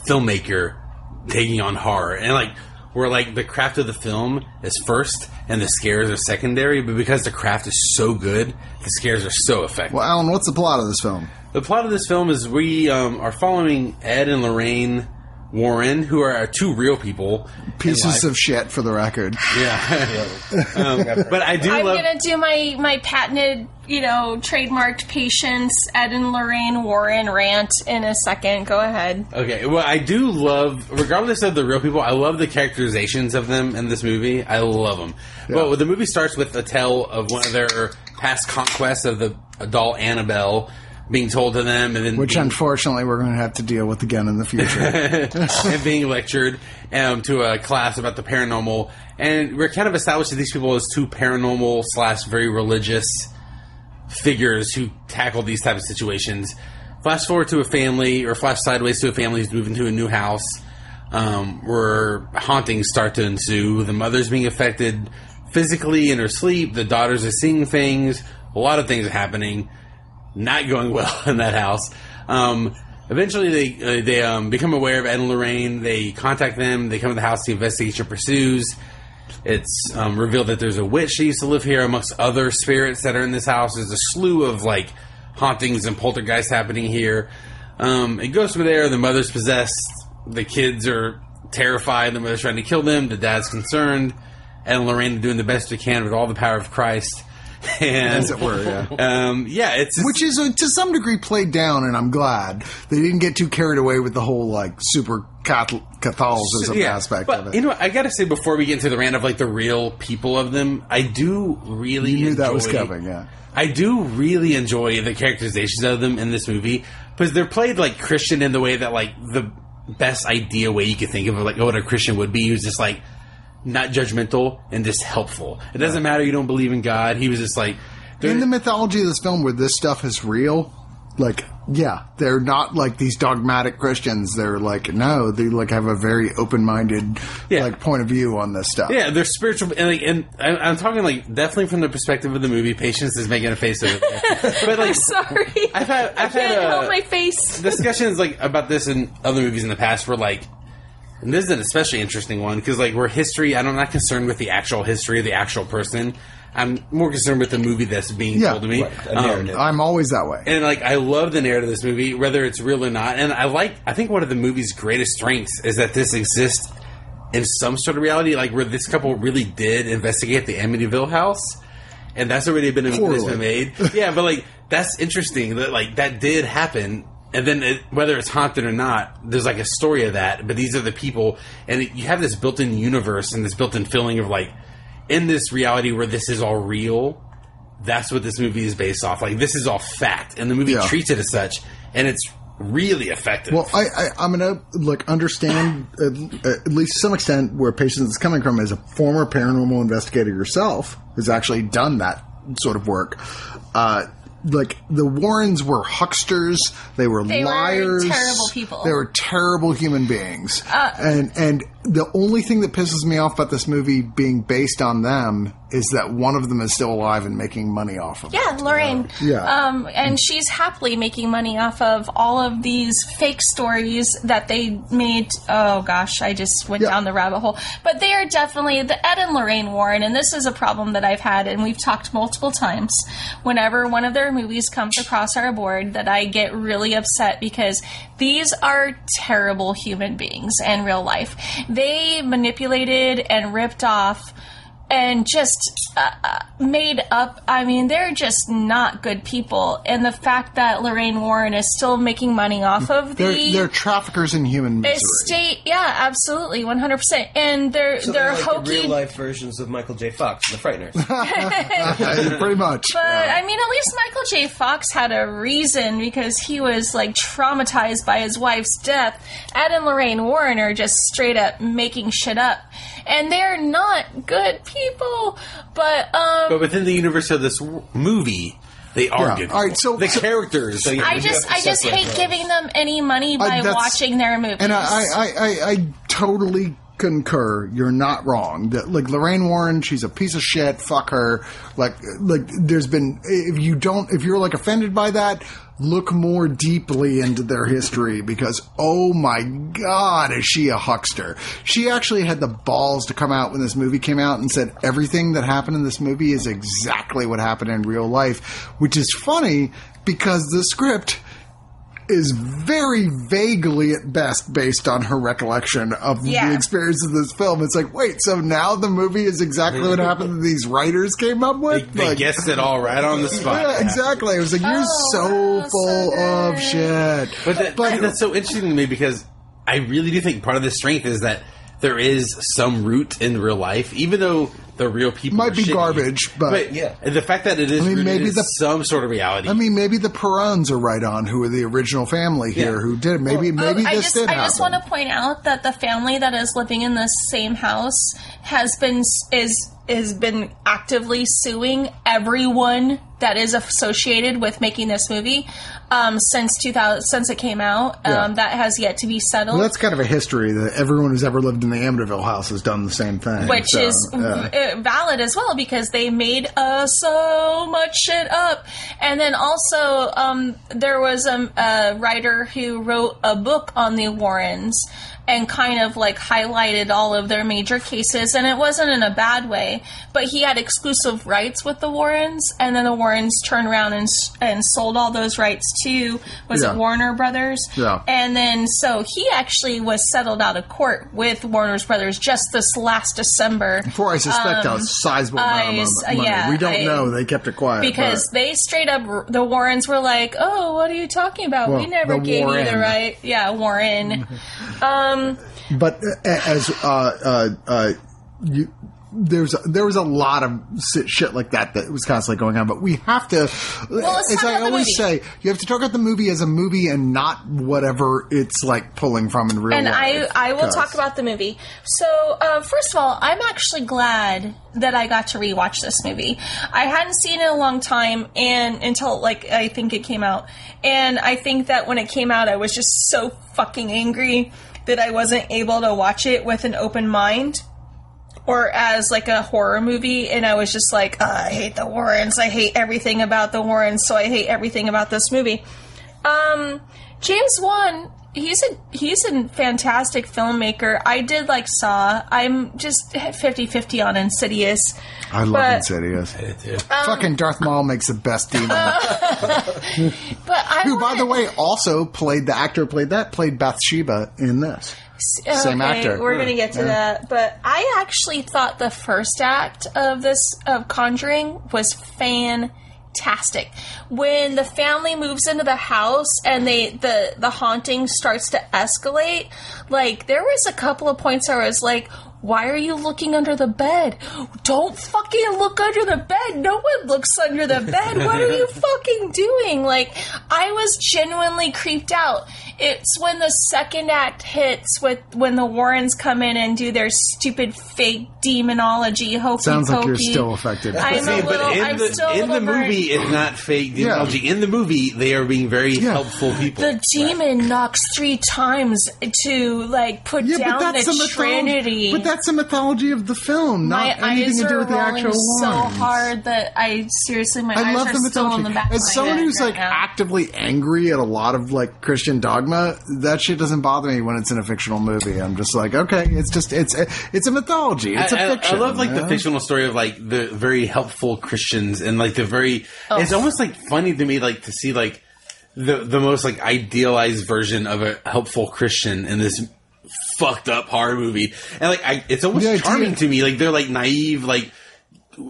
filmmaker taking on horror, and like where like the craft of the film is first and the scares are secondary, but because the craft is so good, the scares are so effective. well Alan what's the plot of this film The plot of this film is we um, are following Ed and Lorraine Warren, who are two real people. pieces of shit for the record yeah. um, but I do I'm love. gonna do my my patented, you know, trademarked patience Ed and Lorraine Warren rant in a second. Go ahead. Okay, well, I do love, regardless of the real people, I love the characterizations of them in this movie. I love them. But the movie starts with a tale of one of their past conquests of the doll Annabelle being told to them, and then which being, unfortunately we're going to have to deal with again in the future and being lectured um, to a class about the paranormal. And we're kind of established that these people as two paranormal slash very religious figures who tackle these type of situations. Flash forward to a family, or flash sideways to a family who's moving to a new house, um, where hauntings start to ensue. The mother's being affected physically in her sleep. The daughters are seeing things. A lot of things are happening. Not going well in that house. Um, eventually, they uh, they um, become aware of Ed and Lorraine. They contact them. They come to the house. The investigation pursues. It's um, revealed that there's a witch that used to live here, amongst other spirits that are in this house. There's a slew of like hauntings and poltergeists happening here. Um, it goes from there. The mother's possessed. The kids are terrified. The mother's trying to kill them. The dad's concerned. Ed and Lorraine doing the best they can with all the power of Christ. And As it were, yeah. um, yeah, it's Which is uh, to some degree played down, and I'm glad they didn't get too carried away with the whole like super Catholic, Catholicism aspect but, of it. You know, I gotta say before we get into the rant of like the real people of them, I do really You knew enjoy, that was coming, yeah. I do really enjoy the characterizations of them in this movie because they're played like Christian in the way that like the best idea way you could think of like what a Christian would be. He was just like not judgmental and just helpful. It doesn't matter you don't believe in God. He was just like in the mythology of this film where this stuff is real like yeah they're not like these dogmatic christians they're like no they like have a very open-minded Yeah. like point of view on this stuff Yeah, they're spiritual, and, like, and I- I'm talking like definitely from the perspective of the movie. Patience is making a face of it, but like Sorry. I've had I've I had can't uh, help my face. discussions like about this in other movies in the past where like and this is an especially interesting one because like we're history I'm not concerned with the actual history of the actual person I'm more concerned with the movie that's being Yeah, told to me right, a Um, narrative. i'm always that way and like I love the narrative of this movie, whether it's real or not. And I like I think one of the movie's greatest strengths is that this exists in some sort of reality, like where this couple really did investigate the Amityville house. And that's already been a movie that's Poorly. been made. Yeah, but like that's interesting that like that did happen. And then it, whether it's haunted or not, there's like a story of that. But these are the people, and it, you have this built-in universe and this built-in feeling of like in this reality where this is all real that's what this movie is based off. Like this is all fact, and the movie Yeah. treats it as such, and it's really effective. Well, I, I I'm gonna like understand at, at least to some extent where patience is coming from as a former paranormal investigator yourself who's actually done that sort of work. Uh, like the Warrens were hucksters, they were They were liars, terrible people. They were terrible human beings, uh, and and the only thing that pisses me off about this movie being based on them is that one of them is still alive and making money off of it. Yeah, Lorraine. Yeah. Um, and she's happily making money off of all of these fake stories that they made. Oh gosh, I just went Yeah. down the rabbit hole. But they are definitely the Ed and Lorraine Warren, and this is a problem that I've had, and we've talked multiple times. Whenever one of their movies comes across our board, that I get really upset because these are terrible human beings in real life. They manipulated and ripped off and just uh, uh, made up. I mean, they're just not good people. And the fact that Lorraine Warren is still making money off of the They're, they're traffickers in human misery. estate, yeah, absolutely, one hundred percent. And they're So they're they're like hokey. real life versions of Michael J. Fox, the Frighteners. Pretty much. But I mean, at least Michael J. Fox had a reason because he was like traumatized by his wife's death. Ed and Lorraine Warren are just straight up making shit up, and they're not good people. But um, but within the universe of this w- movie, they are Yeah. good. All right, so- the so- characters. you- I you just have I to just separate hate those. giving them any money by that's- watching their movies. And I, I, I, I, I totally concur. You're not wrong. That like Lorraine Warren, she's a piece of shit. Fuck her. Like, like there's been if you don't if you're like offended by that, look more deeply into their history because oh my god, is she a huckster? She actually had the balls to come out when this movie came out and said everything that happened in this movie is exactly what happened in real life, which is funny because the script is very vaguely at best based on her recollection of Yeah. the experience of this film. It's like, wait, so now the movie is exactly what happened that these writers came up with? they Like, guessed it all right on the spot. yeah, exactly. It was like, you're Oh, so wow, so full of shit. But, that, But- that's so interesting to me because I really do think part of the strength is that there is some root in real life, even though the real people Might are be shitty. garbage, but- Yeah. the fact that it is I mean, maybe the- some sort of reality. I mean, maybe the Perrons are right on, who are the original family here, Yeah. who did. It. Maybe, Oh, maybe I this just, did I happen. just want to point out that the family that is living in the same house has been is has been actively suing everyone that is associated with making this movie. Um, since 2000 since it came out. Yeah. Um, that has yet to be settled. Well, that's kind of a history that everyone who's ever lived in the Amityville house has done the same thing. which So, is yeah. uh, valid as well because they made uh, so much shit up. And then also, um, there was a, a writer who wrote a book on the Warrens and kind of like highlighted all of their major cases. And it wasn't in a bad way, but he had exclusive rights with the Warrens, and then the Warrens turned around and and sold all those rights to was Yeah. it Warner Brothers? Yeah. And then so he actually was settled out of court with Warner's Brothers just this last December Before I suspect a sizable amount of money. yeah, we don't I- know. They kept it quiet because but- they straight up the Warrens were like, "Oh, what are you talking about? Well, we never gave you the right." Yeah, Warren. um, But uh, as uh, uh, uh, you, there's there was a lot of shit like that that was constantly going on. But we have to, let's as I always say, you have to talk about the movie as a movie and not whatever it's like pulling from in real and life. And I I will 'cause- talk about the movie. So uh, first of all, I'm actually glad that I got to rewatch this movie. I hadn't seen it in a long time, and until like I think it came out, and I think that when it came out, I was just so fucking angry that I wasn't able to watch it with an open mind. Or as like a horror movie, and I was just like, "Uh, I hate the Warrens. I hate everything about the Warrens, so I hate everything about this movie. Um, James Wan, he's a he's a fantastic filmmaker. I did like Saw. I'm just 50-50 on Insidious. I love but- Insidious. Um, Fucking Darth Maul makes the best demon. But I Who, by the way, also played the actor who played that played Bathsheba in this. same actor. We're gonna get to Yeah. that, but I actually thought the first act of this of Conjuring was fantastic. When the family moves into the house and they the the haunting starts to escalate, like there was a couple of points where I was like. Why are you looking under the bed? Don't fucking look under the bed. No one looks under the bed. What are you fucking doing? Like, I was genuinely creeped out. It's when the second act hits with when the Warrens come in and do their stupid fake demonology. Hokey Sounds like you're still affected. I'm a See, but little, in I'm the still in the little burnt. movie, it's not fake Yeah. demonology. In the movie, they are being very Yeah. helpful people. The demon knocks three times to like put Yeah, down but that's the the mythology. Trinity. But that's the mythology of the film, my not anything to do with the rolling actual so lines. hard that I seriously my I eyes love are the still in the back. of As my someone head who's right like now. actively angry at a lot of like Christian dogma, that shit doesn't bother me when it's in a fictional movie. I'm just like, okay, it's just it's it's a mythology. It's a I- I- fiction. I, love like you the fictional story of like the very helpful Christians and like the very. Oh. It's almost like funny to me like to see like the the most like idealized version of a helpful Christian in this fucked up horror movie, and like I, it's almost The charming to me. Like they're like naive, like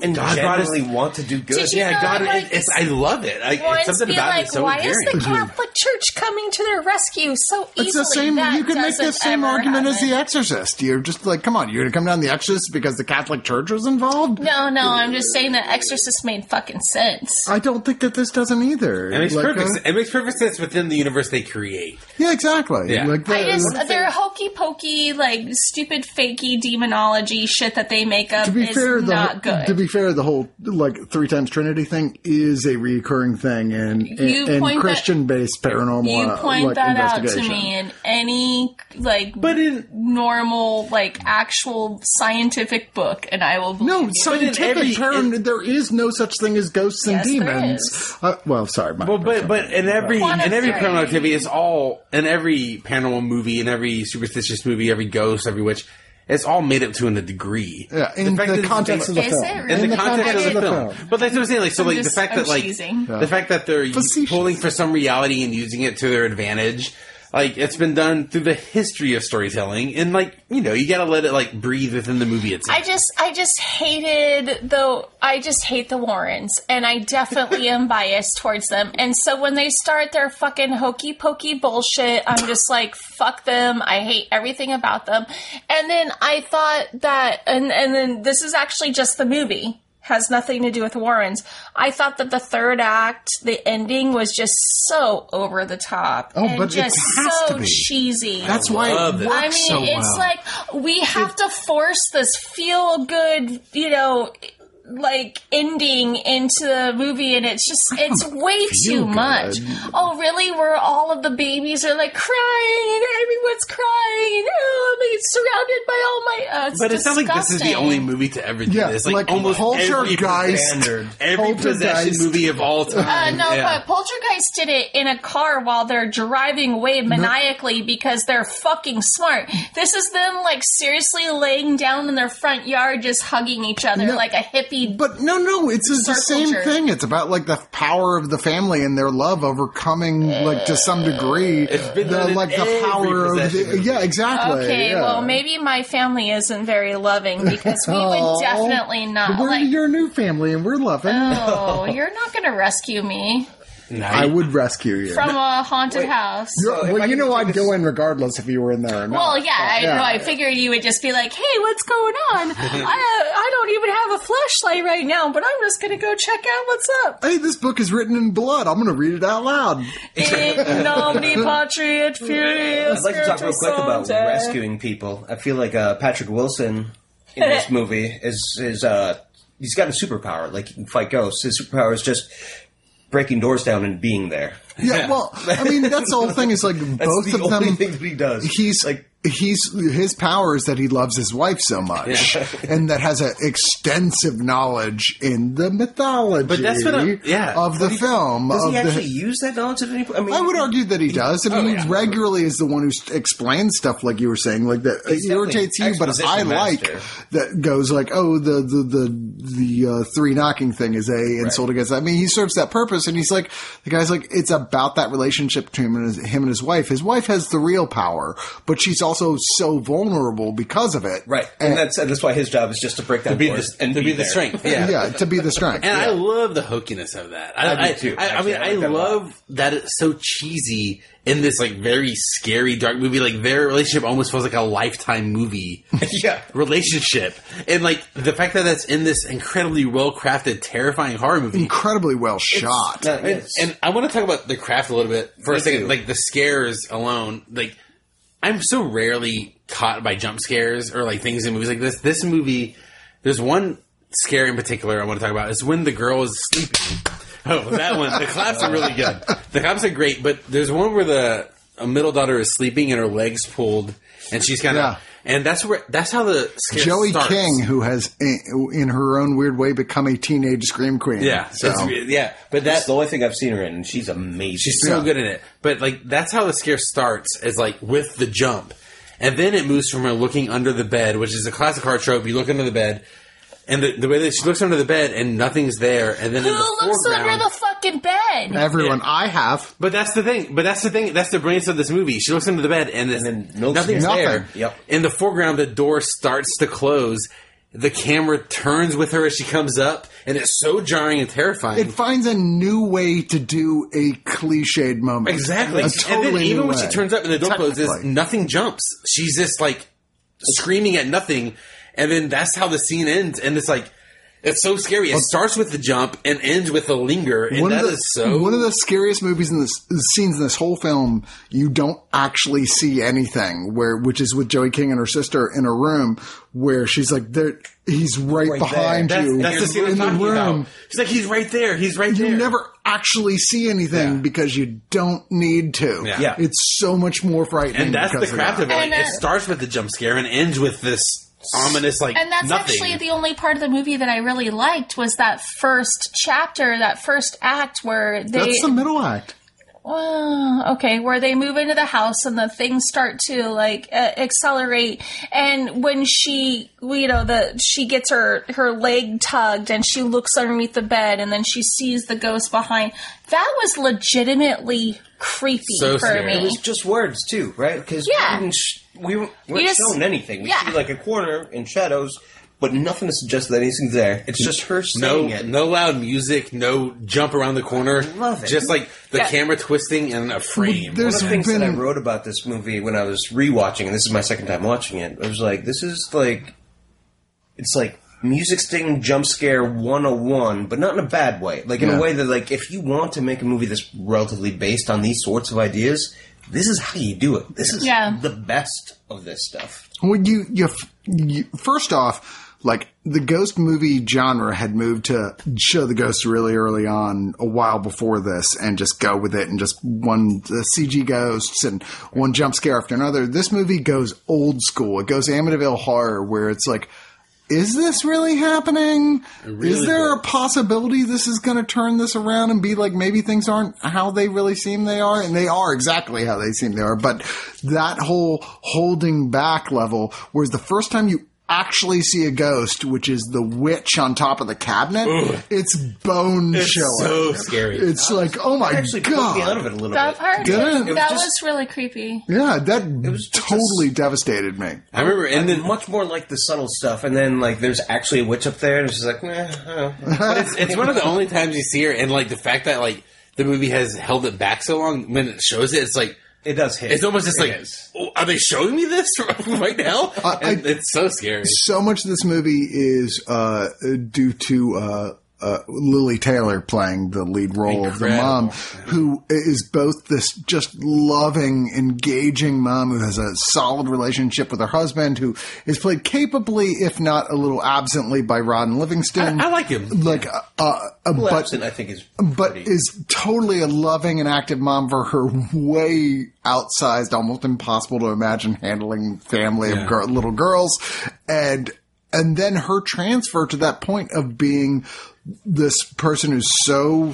and God brought us- genuinely want to do good. Yeah, know, God, like, it, it's I love it. I, Warrens it's something about like, it so why endearing. is the Catholic Church coming to their rescue so easily? It's the same. That you could make the same ever argument as. The Exorcist. You're just like, come on, you're going to come down The Exorcist because the Catholic Church was involved. No, no, I'm just saying that Exorcist made fucking sense. I don't think that this doesn't either. It makes Like, perfect. uh, it makes perfect sense within the universe they create. yeah, exactly. Yeah. Like the, I just their hokey pokey, like stupid fakey demonology shit that they make up to be is fair, the not whole, good. To be fair, the whole like three times Trinity thing is a recurring thing in You in, point that- Christian based paranormal you uh, point like, that out to investigation. me in any like But in normal like actual scientific book, and I will believe No, you. scientific every- term. there is no such thing as ghosts and Yes, there demons. is. Uh, well, sorry, my Well, but but in every in every paranormal activity, it's all in every paranormal movie, in every superstitious movie, every ghost, every witch. It's all made up to in a degree. yeah, in fact the, that context of the film. really? in, the, the context, context of the, film. But that's what I'm saying. Like, so, I'm like just- the fact I'm that, like, cheesing. the fact that they're Facetious. pulling for some reality and using it to their advantage, like it's been done through the history of storytelling, and like you know, you gotta let it like breathe within the movie itself. I just, I just hated though. I just hate the Warrens, and I definitely am biased towards them. And so when they start their fucking hokey pokey bullshit, I'm just like, fuck them. I hate everything about them. And then I thought that, and and then this is actually just the movie. Has nothing to do with Warrens. I thought that the third act, the ending, was just so over the top. Oh, and but it just has so to be. cheesy. That's why love it it. works I mean, so it's well. like we have to force this feel good, you know, like ending into the movie and it's just it's way too good. much. Oh really? Where all of the babies are like crying and everyone's crying and oh, I'm surrounded by all my uh, it's But it sounds like this is the only movie to ever do Yeah, this. Like, like almost every Poltergeist. standard. every possession movie of all Uh, time. no, Yeah. but Poltergeist did it in a car while they're driving away maniacally because they're fucking smart. This is them like seriously laying down in their front yard, just hugging each other No. like a hippie. But no, no, it's the same jerk. thing. It's about like the power of the family and their love overcoming, like to some degree, It's been the like the power of the yeah, exactly. Okay, yeah. well maybe my family isn't very loving because we would oh, definitely not We're like. your new family, and we're loving. Oh, you're not going to rescue me No, I would rescue you. from a haunted house. So well, you know, I'd a go in regardless if you were in there or not. Well, yeah, I Yeah. know. I figured you would just be like, "Hey, what's going on? I I don't even have a flashlight right now, but I'm just gonna go check out what's up." Hey, this book is written in blood. I'm going to read it out loud. In nomine patri et filii I'd like to talk real quick about Sancti. rescuing people. I feel like uh, Patrick Wilson in this movie is is uh he's got a superpower. Like he can fight ghosts. His superpower is just breaking doors down and being there. Yeah, well, I mean, that's the whole thing. Is like both the of only them. thing that he does. He's like he's his power is that he loves his wife so much, and that has an extensive knowledge in the mythology. But that's what I'm- yeah. of the film. does he the, actually use that knowledge at any point? I mean, I would argue that he does. I mean, Oh, he regularly is the one who explains stuff like you were saying, like that He's irritates you, but I exposition like that goes like, oh, the the the the uh, three knocking thing is a insult against. I mean, he serves that purpose, and he's like, the guy's like, it's about that relationship between him and his, him and his wife. His wife has the real power, but she's also so vulnerable because of it, right, and, that's and that's why his job is just to break that to be the and to be the there. strength. Yeah. Yeah, to be the strength. And yeah. I love the hookiness of that. I, I do too, I, I mean, I I, like that love that it's so cheesy in this like very scary, dark movie. Like their relationship almost feels like a lifetime movie yeah. relationship, and like the fact that that's in this incredibly well crafted, terrifying horror movie. incredibly well shot. No, And, yes. and I want to talk about the craft a little bit for a second. too. Like the scares alone, like I'm so rarely caught by jump scares or like things in movies like this. This movie, there's one scare in particular I want to talk about. Is when the girl is sleeping. Oh, that one. The claps are really good. The claps are great, but there's one where the a middle daughter is sleeping and her legs pulled, and she's kind of. Yeah. And that's where that's how the Joey starts. King, who has, in in her own weird way, become a teenage scream queen. Yeah, so yeah, but That's that's the only thing I've seen her in, and she's amazing. She's so Yeah. good in it. But like that's how the scare starts is like with the jump. And then it moves from her looking under the bed, which is a classic horror trope. You look under the bed and the, the way that she looks under the bed and nothing's there and then Who in the looks foreground under the fucking bed? everyone, Yeah. I have. but that's the thing. But that's the thing. That's the brilliance of this movie. She looks under the bed, and, it's, then no- nothing's nothing. there. Yep. In the foreground, the door starts to close. The camera turns with her as she comes up, and it's so jarring and terrifying. It finds a new way to do a cliched moment. Exactly. A and totally then even new when way. she turns up and the door closes, Technically. nothing jumps. She's just like screaming at nothing. And then that's how the scene ends. And it's like, it's so scary. It starts with the jump and ends with the linger. And one that of the is so. one of the scariest movies in this scenes in this whole film. You don't actually see anything. Where which is with Joey King and her sister in a room where she's like, there, he's right, Right behind there. you that's the scene in the room. about. She's like, he's right there. He's right You there. You never actually see anything Yeah. because you don't need to. Yeah. Yeah. It's so much more frightening. and that's the because craft of of it. Like, it uh, starts with the jump scare and ends with this ominous, like, And that's nothing. actually the only part of the movie that I really liked was that first chapter, that first act where they That's the middle act. Well, okay, where they move into the house and the things start to like uh, accelerate, and when she, you know, the she gets her her leg tugged and she looks underneath the bed and then she sees the ghost behind. That was legitimately creepy So for scary. me. It was just words too, right? Because Yeah. we, didn't sh- we weren't You just- shown anything. We yeah. see like a corner in shadows, but nothing to suggest that anything's there. It's just her no, it. no loud music, no jump around the corner. love it. Just like the Yeah. camera twisting in a frame. There's One of the things been that I wrote about this movie when I was rewatching, and this is my second time watching it, I was like, this is like, it's like music sting jump scare 101, but not in a bad way. Like in Yeah. a way that, like, if you want to make a movie that's relatively based on these sorts of ideas, this is how you do it. This is Yeah. the best of this stuff. Well, you, you, you first off, like the ghost movie genre had moved to show the ghosts really early on a while before this and just go with it and just one the CG ghosts and one jump scare after another. This movie goes old school. It goes Amityville horror where it's like, is this really happening? really is there does. a possibility this is going to turn this around and be like maybe things aren't how they really seem they are? And they are exactly how they seem they are. But that whole holding back level, whereas the first time you actually see a ghost, which is the witch on top of the cabinet, it's bone chilling. so scary. It's like, oh my Actually, put me out god. of it a little That bit. part, Did it? It was that just- was really creepy. Yeah, that it was just totally devastated me. I remember, and And then much more like the subtle stuff, and then like there's actually a witch up there, and it's just like, eh, oh. but it's, it's one of the only times you see her, and like the fact that like the movie has held it back so long when it shows it, it's like it does hit. it's almost just It like, is. oh, are they showing me this right now? I- And it's so scary. so much of this movie is uh, due to uh, uh, Lili Taylor playing the lead role of the mom, who is both this just loving, engaging mom who has a solid relationship with her husband, who is played capably, if not a little absently, by Ron Livingston. I, I like him. like, uh, uh, Well, but absent, I think is but pretty- is totally a loving and active mom for her way outsized, almost impossible to imagine handling family Yeah. of girl, little girls, and and then her transfer to that point of being this person who's so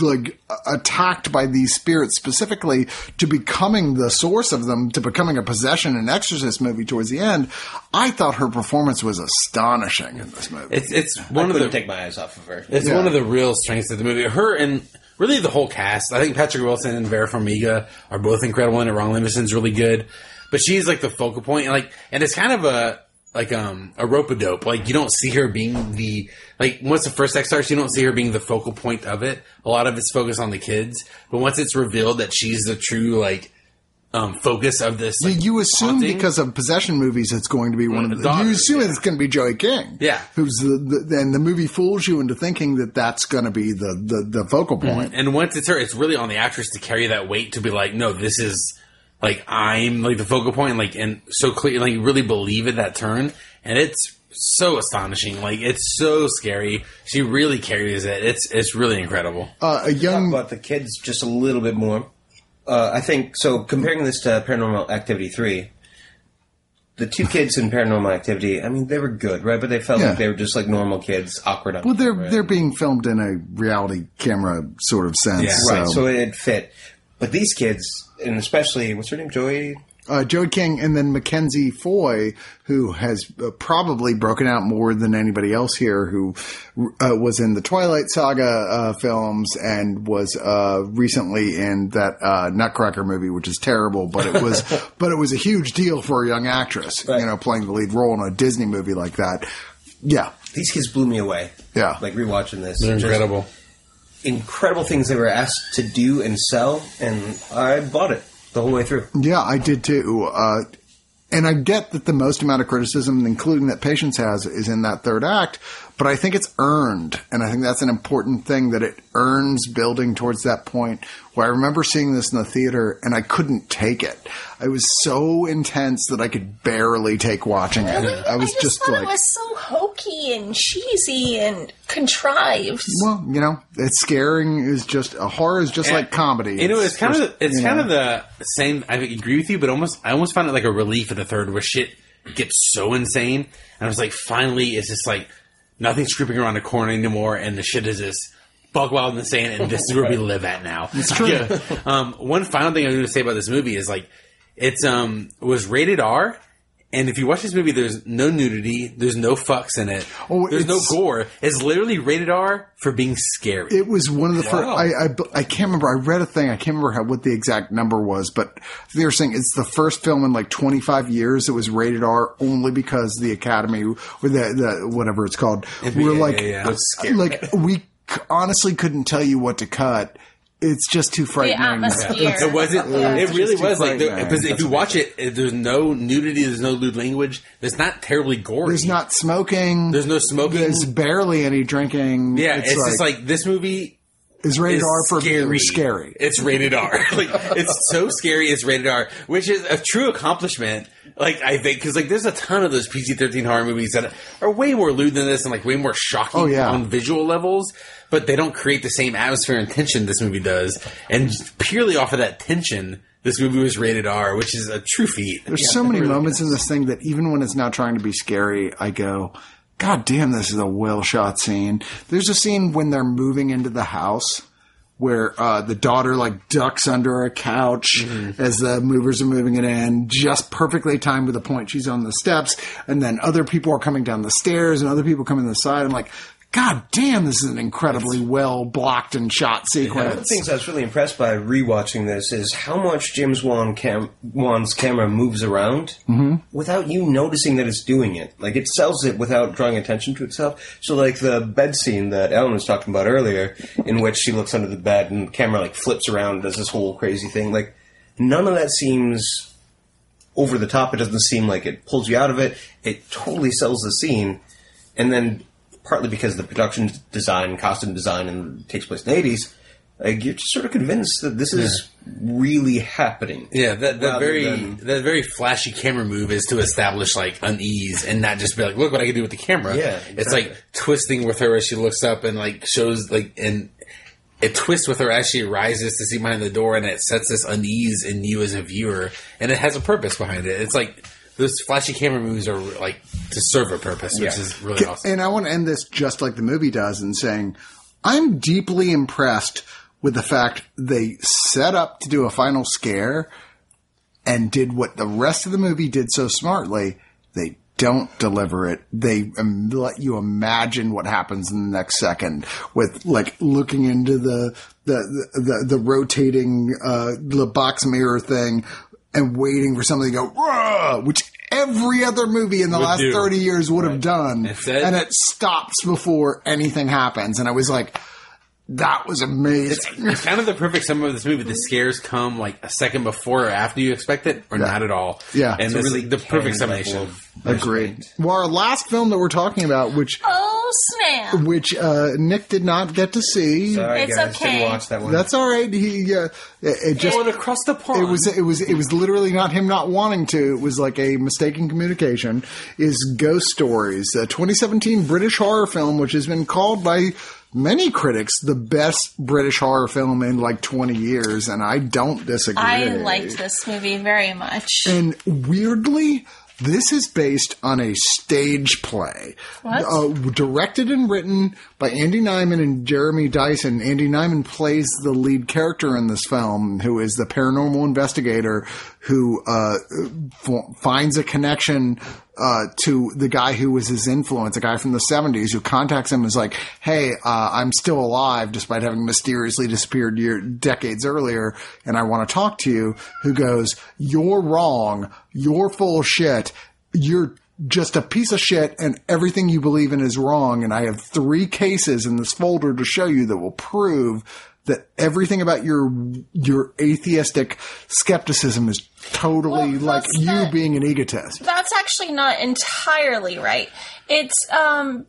like attacked by these spirits specifically to becoming the source of them to becoming a possession and exorcist movie towards the end i thought her performance was astonishing in this movie It's it's I one of couldn't the take my eyes off of her. It's Yeah. one of the real strengths of the movie. Her and really the whole cast. I think Patrick Wilson and Vera Farmiga are both incredible and. Ron Livingston's really good, but she's like the focal point. And like, and it's kind of a like um a rope a dope. Like you don't see her being the like once the first X starts, you don't see her being the focal point of it. A lot of it's focused on the kids, but once it's revealed that she's the true like um focus of this, You- like, you assume haunting- because of possession movies, it's going to be one of the daughters, you assume yeah. it's going to be Joey King, Yeah. Who's the, the and the movie fools you into thinking that that's going to be the the, the focal point. And once it's her, it's really on the actress to carry that weight to be like, no, this is like I'm like the focal point, like and so clear, like you really believe it that turn, and it's so astonishing, like it's so scary. She really carries it. It's it's really incredible. Uh, a Talk young about the kids just a little bit more. Uh, I think so. Comparing this to Paranormal Activity three, the two kids in Paranormal Activity, I mean, they were good, right? But they felt Yeah. like they were just like normal kids, awkward. On well, they're camera. they're being filmed in a reality camera sort of sense. Yeah. so. right. So it fit. But these kids, and especially what's her name, Joey. uh, Joey King and then Mackenzie Foy, who has uh, probably broken out more than anybody else here, who uh, was in the Twilight Saga uh, films and was uh, recently in that uh, Nutcracker movie, which is terrible, but it was but it was a huge deal for a young actress, Right. you know, playing the lead role in a Disney movie like that. Yeah, These kids blew me away. Yeah. Like rewatching this, They're Just incredible. Incredible things they were asked to do and sell, and I bought it the whole way through. Yeah, I did too. Uh, and I get that the most amount of criticism, including that Patience has, is in that third act, but I think it's earned. And I think that's an important thing that it earns building towards that point where I remember seeing this in the theater and I couldn't take it. I was so intense that I could barely take watching it. Really? I was just, just, thought like, it was so hokey and cheesy and contrived. well, you know, it's scaring is just, a horror is just like comedy. You know, it's kind of it's kind know. of the same. I agree with you, but almost I almost found it like a relief at the third, where shit gets so insane, and I was like, finally, it's just like nothing's creeping around the corner anymore, and the shit is just bug wild and insane, and this is where we live at now. It's true. Um, one final thing I'm going to say about this movie is like it's um was rated R. And if you watch this movie, there's no nudity, there's no fucks in it, Oh, there's no gore. It's literally rated R for being scary. It was one of the first. I, I I can't remember. I read a thing. I can't remember how, what the exact number was, but they were saying it's the first film in like 25 years that was rated R only because the Academy or the, the whatever it's called were yeah, like yeah, yeah. It's scary. like we honestly couldn't tell you what to cut. It's just too The frightening. atmosphere. It wasn't. Yeah. It really was like frightening. because if you watch it, it, there's no nudity, there's no lewd language. It's not terribly gory. There's not smoking. There's no smoking. There's barely any drinking. Yeah, it's, just like this movie is rated is R for scary. being scary. It's rated R. like it's so scary. It's rated R, which is a true accomplishment. Like I think because like there's a ton of those PG thirteen horror movies that are way more lewd than this and like way more shocking Oh, yeah. on visual levels, but they don't create the same atmosphere and tension this movie does. And purely off of that tension, this movie was rated R, which is a true feat. There's so many moments in this thing that even when it's not trying to be scary, I go, God damn, this is a well shot scene. There's a scene when they're moving into the house where uh, the daughter like ducks under a couch as the movers are moving it in, just perfectly timed to the point she's on the steps, and then other people are coming down the stairs and other people coming to the side. I'm like, God damn, this is an incredibly well blocked and shot One of sequence. the things I was really impressed by rewatching this is how much James Wan cam- Wan's camera moves around mm-hmm. without you noticing that it's doing it. Like it sells it without drawing attention to itself. So like the bed scene that Ellen was talking about earlier, in which she looks under the bed and the camera like flips around and does this whole crazy thing. Like none of that seems over the top. It doesn't seem like it pulls you out of it. It totally sells the scene. And then partly because the production design, costume design, and takes place in the eighties, like you're just sort of convinced that this is really happening. Yeah, that, that very than- that very flashy camera move is to establish like unease and not just be like, look what I can do with the camera. Yeah, it's like twisting with her as she looks up and like shows like and it twists with her as she rises to see behind the door and it sets this unease in you as a viewer and it has a purpose behind it. It's like those flashy camera moves are like to serve a purpose, which Yeah. is really awesome. And I want to end this just like the movie does in saying, I'm deeply impressed with the fact they set up to do a final scare and did what the rest of the movie did so smartly. They don't deliver it. They um, let you imagine what happens in the next second with like looking into the the the, the rotating uh, the box mirror thing and waiting for something to go, "Rah!" which every other movie in the Would last do. 30 years would have done. And it stops before anything happens. And I was like, that was amazing. It's kind of the perfect summary of this movie. The scares come like a second before or after you expect it, or not at all. Yeah. and It's this really is the perfect caring level summation. of Agreed. Well, our last film that we're talking about, which Oh snap! which uh, Nick did not get to see. Sorry, It's guys, okay. didn't watch that one. That's all right. He uh, it, it just Going across the pond. it was it was it was literally not him not wanting to. It was like a mistaken communication. Is Ghost Stories, a 2017 British horror film, which has been called by many critics the best British horror film in like 20 years, and I don't disagree. I liked this movie very much. And weirdly, this is based on a stage play. Uh, directed and written by Andy Nyman and Jeremy Dyson. Andy Nyman plays the lead character in this film, who is the paranormal investigator who uh, f- finds a connection uh, to the guy who was his influence, a guy from the 70s who contacts him and is like, hey, uh, I'm still alive despite having mysteriously disappeared year, decades earlier, and I want to talk to you, who goes, you're wrong, you're full of shit, you're just a piece of shit and everything you believe in is wrong, and I have three cases in this folder to show you that will prove that everything about your your atheistic skepticism is totally Well, like you not- being an egotist. That's actually not entirely right. It's um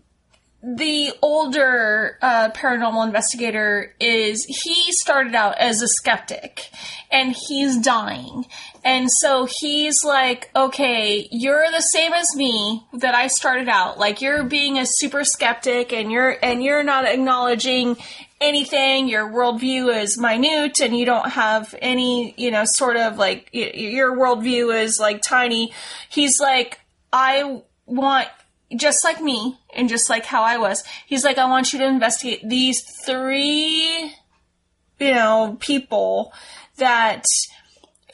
the older uh, paranormal investigator is he started out as a skeptic and he's dying and so he's like okay you're the same as me that i started out like you're being a super skeptic and you're and you're not acknowledging anything your worldview is minute and you don't have any you know sort of like your worldview is like tiny he's like i want just like me and just like how I was, he's like, I want you to investigate these three, you know, people that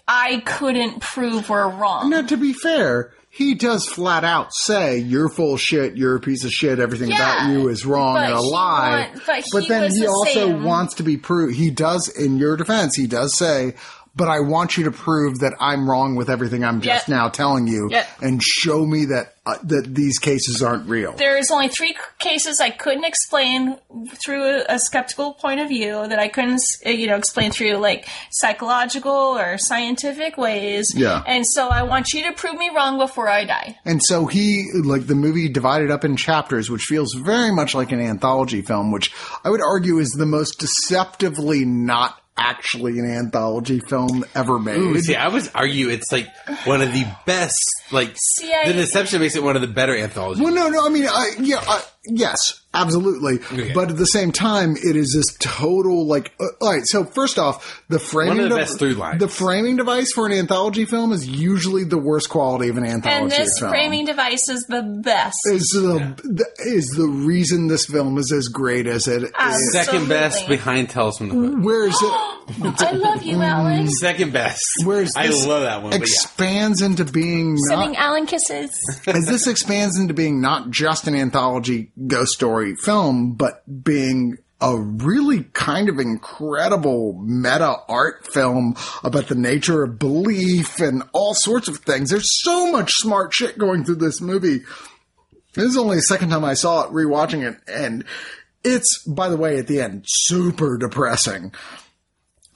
I couldn't prove were wrong. Now, to be fair, he does flat out say you're full of shit, you're a piece of shit, everything about you is wrong and a lie. want- but he then he also wants to be proved. He does, in your defense, he does say, but I want you to prove that I'm wrong with everything I'm just Yep. now telling you, Yep. and show me that uh, that these cases aren't real. There's only three cases I couldn't explain through a, a skeptical point of view that I couldn't, uh, you know, explain through like psychological or scientific ways. Yeah. And so I want you to prove me wrong before I die. And so he, like the movie divided up in chapters, which feels very much like an anthology film, which I would argue is the most deceptively not actually an anthology film ever made. Ooh, see, I was argue it's like one of the best. Like See, I- the deception makes it one of the better anthologies. well, no, no, I mean, I, yeah, I, yes, absolutely. Okay. But at the same time, it is this total, like, uh, all right, so first off, the framing, One of the dev- best through lines. the framing device for an anthology film is usually the worst quality of an anthology film. And this film. framing device is the best. is the, the is the reason this film is as great as it is. Second best behind Tales from the Hood. Whereas it, I love you, Alan. Second best. Whereas I love that one. But yeah. expands into being Sending not, Alan kisses. as this expands into being not just an anthology ghost story film, but being a really kind of incredible meta art film about the nature of belief and all sorts of things. There's so much smart shit going through this movie. This is only the second time I saw it, rewatching it, and it's, by the way, at the end, super depressing.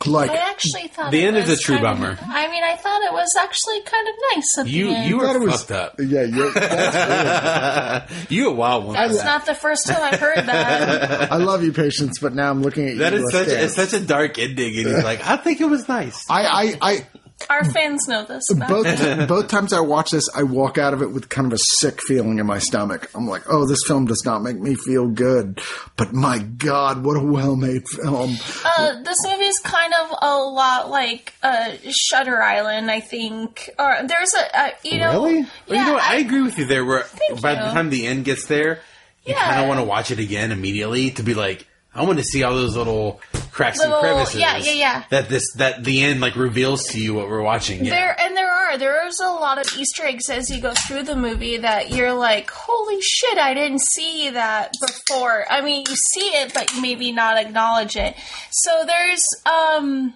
Like, I actually thought The it end is was a true kind of- bummer. I mean, I thought it was actually kind of nice. At You the end. you were it was- fucked up. yeah, you're, that's you a wild one. That's not the first time I've heard that. I love you, patience, but now I'm looking at That you. That is such stare. it's such a dark ending, and he's like, I think it was nice. I, I, I, Our fans know this. About both both times I watch this, I walk out of it with kind of a sick feeling in my stomach. I'm like, oh, this film does not make me feel good. But my God, what a well made film! Uh, this movie is kind of a lot like uh, Shutter Island, I think. Or there's a, uh, you know, Really? yeah, you know what? I, I- agree with you there. Where by the time the end gets there, you Yeah. kind of want to watch it again immediately to be like, I want to see all those little cracks Little- and crevices. yeah, yeah, yeah. That this that the end like reveals to you what we're watching. Yeah. There and there are there's a lot of Easter eggs as you go through the movie that you're like, holy shit, I didn't see that before. I mean, you see it, but you maybe not acknowledge it. So there's um.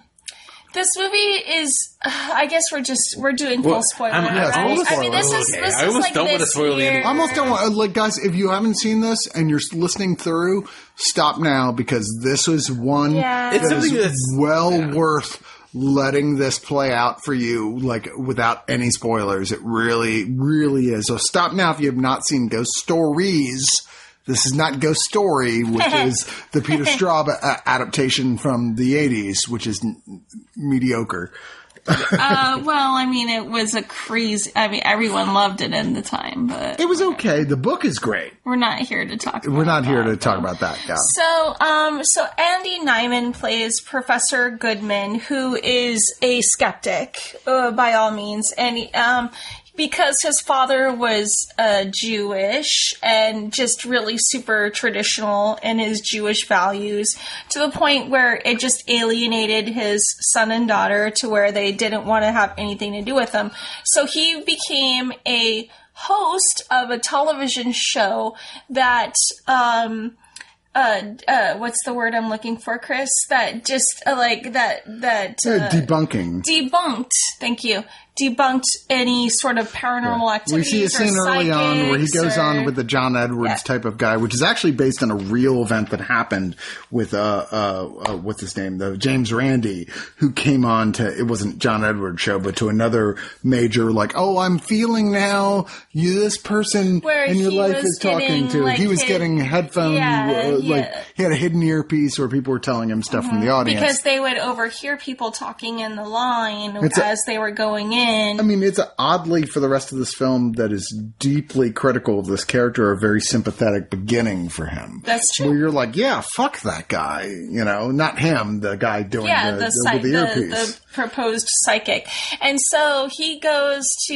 This movie is. I guess we're just we're doing full Well, spoiler. I'm- yeah, right? full I mean, this spoiler. is Okay, this I is almost like don't wanna this spoil the I almost don't want like guys. If you haven't seen this and you're listening through, stop now because this was one Yeah. It's that something is that's- well yeah. worth letting this play out for you, like without any spoilers. It really, really is. So stop now if you have not seen Ghost Stories. This is not Ghost Story, which is the Peter Straub adaptation from the '80s, which is n- mediocre. Uh, well, I mean, it was a crazy. I mean, everyone loved it in the time, but It was okay. The book is great. we're not here to talk. About We're not here that, to talk though. about that. Yeah. So, um, so Andy Nyman plays Professor Goodman, who is a skeptic, uh, by all means, and he, um, because his father was uh, Jewish and just really super traditional in his Jewish values, to the point where it just alienated his son and daughter to where they didn't want to have anything to do with him. So he became a host of a television show that um, uh, uh, what's the word I'm looking for, Chris? That just uh, like that that Uh, debunking. debunked. Thank you. Debunked any sort of paranormal activity. We see a scene early on where he goes on with the John Edwards Yeah. type of guy, which is actually based on a real event that happened with uh, uh, uh what's his name, the James Randi, who came on to it wasn't John Edwards show, but to another major like, oh, I'm feeling now you this person Where in your life is talking to. like, he was hid- getting headphone, Yeah, uh, like yeah. Mm-hmm. he had a hidden earpiece where people were telling him stuff from the audience. because they would overhear people talking in the line It's a- as they were going in. I mean, it's oddly for the rest of this film that is deeply critical of this character, a very sympathetic beginning for him. That's true. Where you're like, yeah, fuck that guy. You know, not him, the guy doing yeah, the, the, the, psy- the the, earpiece. the proposed psychic. And so he goes to,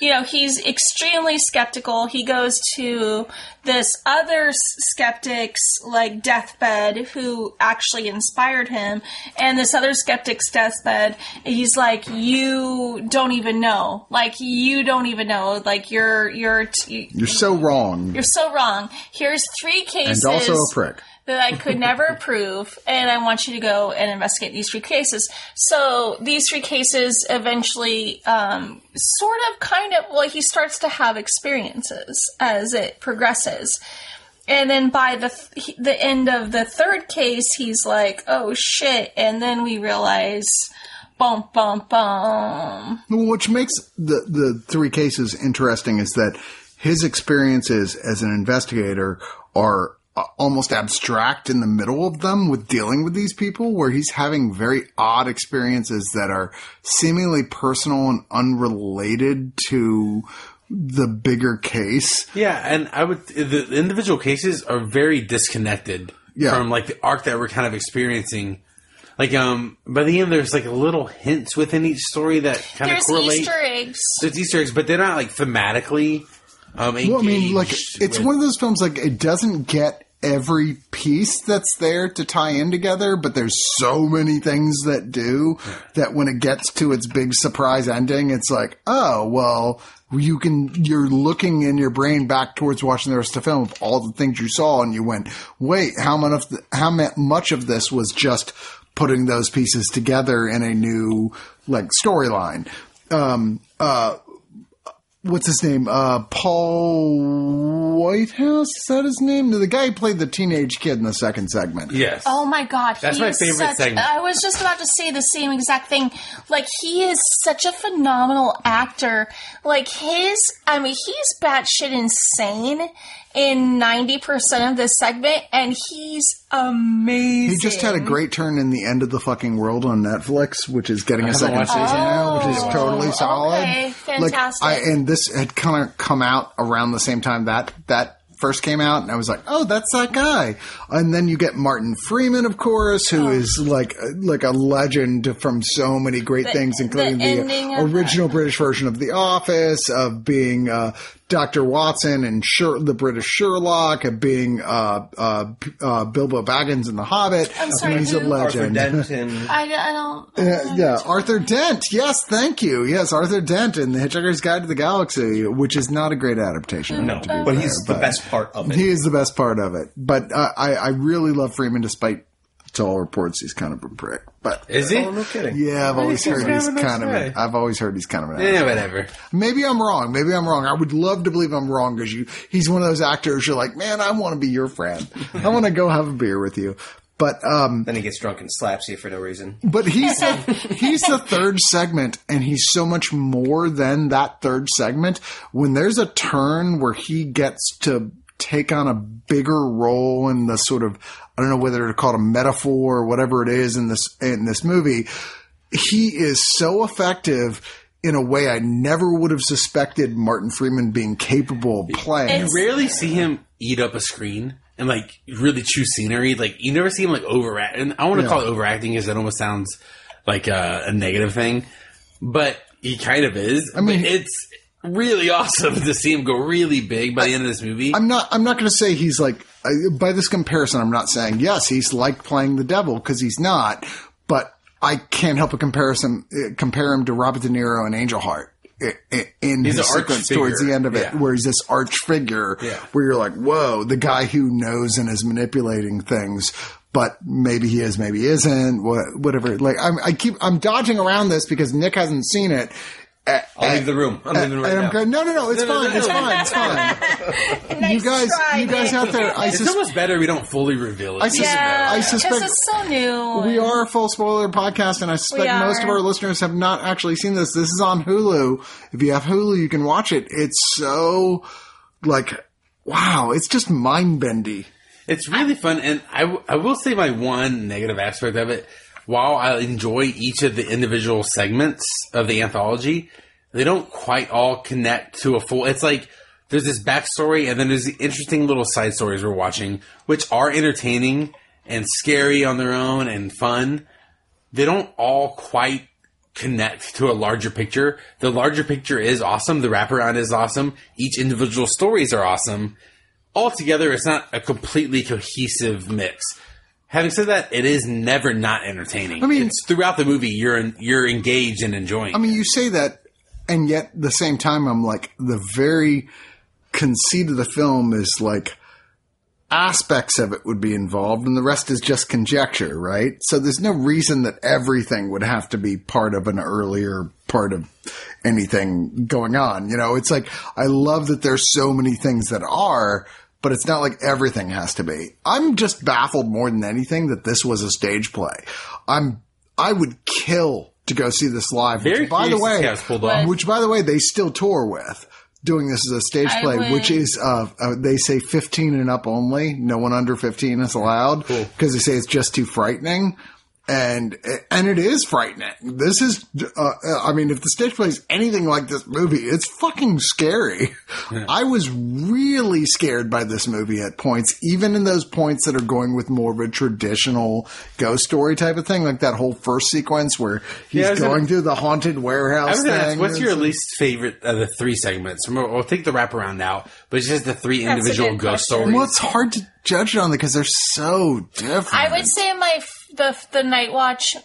you know, he's extremely skeptical. He goes to this other skeptic's like deathbed who actually inspired him. And this other skeptic's deathbed, he's like, you don't even know. Like, you don't even know. Like, you're, you're, t- you're so wrong. you're so wrong. Here's three cases. And also a prick. that I could never prove, and I want you to go and investigate these three cases. So so these three cases eventually, um, sort of, kind of, well, he starts to have experiences as it progresses. And then by the th- the end of the third case, he's like, "Oh shit!" And then we realize, bum bum bum. Which makes the the three cases interesting is that his experiences as an investigator are uh, almost abstract in the middle of them with dealing with these people where he's having very odd experiences that are seemingly personal and unrelated to the bigger case. Yeah, and I would the individual cases are very disconnected Yeah. from like the arc that we're kind of experiencing. Like um by the end there's like a little hints within each story that kind of There's correlate. Easter eggs. There's Easter eggs, but they're not like thematically um Well, I mean, like engaged it's with- one of those films like it doesn't get every piece that's there to tie in together, but there's so many things that do that when it gets to its big surprise ending, it's like, oh well, you can you're looking in your brain back towards watching the rest of the film of all the things you saw, and you went, wait, how much of the, how mu- much of this was just putting those pieces together in a new like storyline. Um, uh, what's his name? Uh, Paul Whitehouse? Is that his name? The guy who played the teenage kid in the second segment. Yes. Oh my god, That's he my favorite such, segment. I was just about to say the same exact thing. Like he is such a phenomenal actor. Like his, I mean, he's batshit insane in ninety percent of this segment, and he's amazing. He just had a great turn in the end of the fucking world on Netflix, which is getting a second season yet. now, which is Oh, totally solid. okay, Like, fantastic. I, and this had kind of come out around the same time that that first came out, and I was like, "Oh, that's that guy." And then you get Martin Freeman, of course, who is like like a legend from so many great things, including the the, original British version of The Office, of being uh, Doctor Watson and Sher- the British Sherlock, of being uh, uh, uh, Bilbo Baggins in The Hobbit. I'm sorry, I mean, he's a who? Arthur legend. Denton. I, I don't. Uh, yeah, Arthur Dent. Yes, thank you. Yes, Arthur Dent in The Hitchhiker's Guide to the Galaxy, which is not a great adaptation. No, but fair, he's the best part of it. He is the best part of it. But uh, I, I really love Freeman, despite to all reports he's kind of a prick. But Is he? Oh, no kidding. yeah, I've always he's heard he's of a nice kind of. guy. An, I've always heard he's kind of an. Yeah, whatever. Maybe I'm wrong. Maybe I'm wrong. I would love to believe I'm wrong because you, he's one of those actors. You're like, man, I want to be your friend. I want to go have a beer with you. But um, Then he gets drunk and slaps you for no reason. but he's the, he's the third segment, and he's so much more than that third segment. When there's a turn where he gets to take on a bigger role in the sort of I don't know whether to call it a metaphor or whatever it is in this in this movie, he is so effective in a way I never would have suspected Martin Freeman being capable of playing. It's- rarely see him eat up a screen and like really choose scenery. Like you never see him like overact. And I want to Yeah. call it overacting because it almost sounds like a, a negative thing, but he kind of is. I mean- mean, it's really awesome to see him go really big by the end of this movie. I'm not. I'm not going to say he's like. I, by this comparison, I'm not saying yes, he's like playing the devil because he's not. But I can't help a comparison uh, compare him to Robert De Niro and Angel Heart in He's his an sequence towards the end of it, Yeah. where he's this arch figure, Yeah. where you're like, whoa, the guy who knows and is manipulating things. But maybe he is, maybe he isn't. wha- Whatever. Like I'm, I keep, I'm dodging around this because Nick hasn't seen it. Uh, I'll leave the room. I'm leaving right I'm now. going, no, no, no, it's No, no, fine, no, it's fine, it's fine. Nice you guys, try, you guys out there, I it's sus- almost better we don't fully reveal it. I sus- Yeah, I 'cause suspect it's so new. we are a full spoiler podcast, and I suspect most of our listeners have not actually seen this. This is on Hulu. If you have Hulu, you can watch it. It's so like, wow, it's just mind bendy. It's really fun, and I, w- I will say my one negative aspect of it. While I enjoy each of the individual segments of the anthology, they don't quite all connect to a full. It's like there's this backstory, and then there's the interesting little side stories we're watching, which are entertaining and scary on their own and fun. They don't all quite connect to a larger picture. The larger picture is awesome. The wraparound is awesome. Each individual stories are awesome altogether it's not a completely cohesive mix. Having said that, it is never not entertaining. I mean- it's throughout the movie you're in, you're engaged and enjoying. I mean, you say that, and yet the same time, I'm like, the very conceit of the film is like, aspects of it would be involved and the rest is just conjecture, right? So there's no reason that everything would have to be part of an earlier part of anything going on. You know, it's like, I love that there's so many things that are, but it's not like everything has to be. I'm just baffled more than anything that this was a stage play. I'm, I would kill to go see this live. Very which, by the way, see how it's pulled off. which by the way, they still tour with. Doing this as a stage I play, would- which is uh, uh, they say 15 and up only. No one under 15 is allowed because they say it's just too frightening. And and it is frightening. This is, uh, I mean, if the stage plays anything like this movie, it's fucking scary. I was really scared by this movie at points, even in those points that are going with more of a traditional ghost story type of thing, like that whole first sequence where he's Yeah, going gonna- through the haunted I warehouse was gonna ask, what's your It's- least favorite of the three segments? Remember, we'll take the wraparound now, but it's just the three That's individual good ghost question. stories. Well, it's hard to judge it on because they're so different. I would say my f- the the Night Watch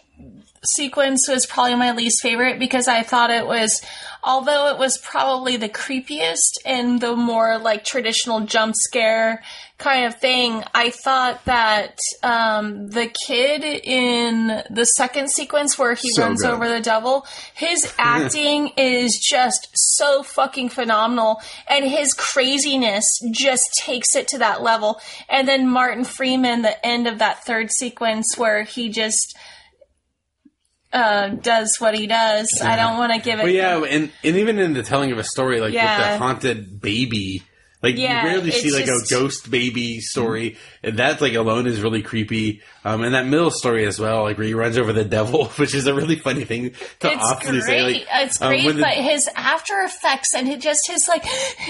sequence was probably my least favorite because I thought it was, although it was probably the creepiest and the more like traditional jump scare kind of thing. I thought that um, the kid in the second sequence where he So runs good. over the devil, his acting is just so fucking phenomenal, and his craziness just takes it to that level. And then Martin Freeman, the end of that third sequence where he just uh, does what he does. I don't want to give it. But yeah, and, and even in the telling of a story, like with the haunted baby, like Yeah, you rarely see like just- a ghost baby story, and that like alone is really creepy. Um, and that middle story as well, like where he runs over the devil, which is a really funny thing to It's often great. say. Like, it's um, great, the- but his after effects and it just his like,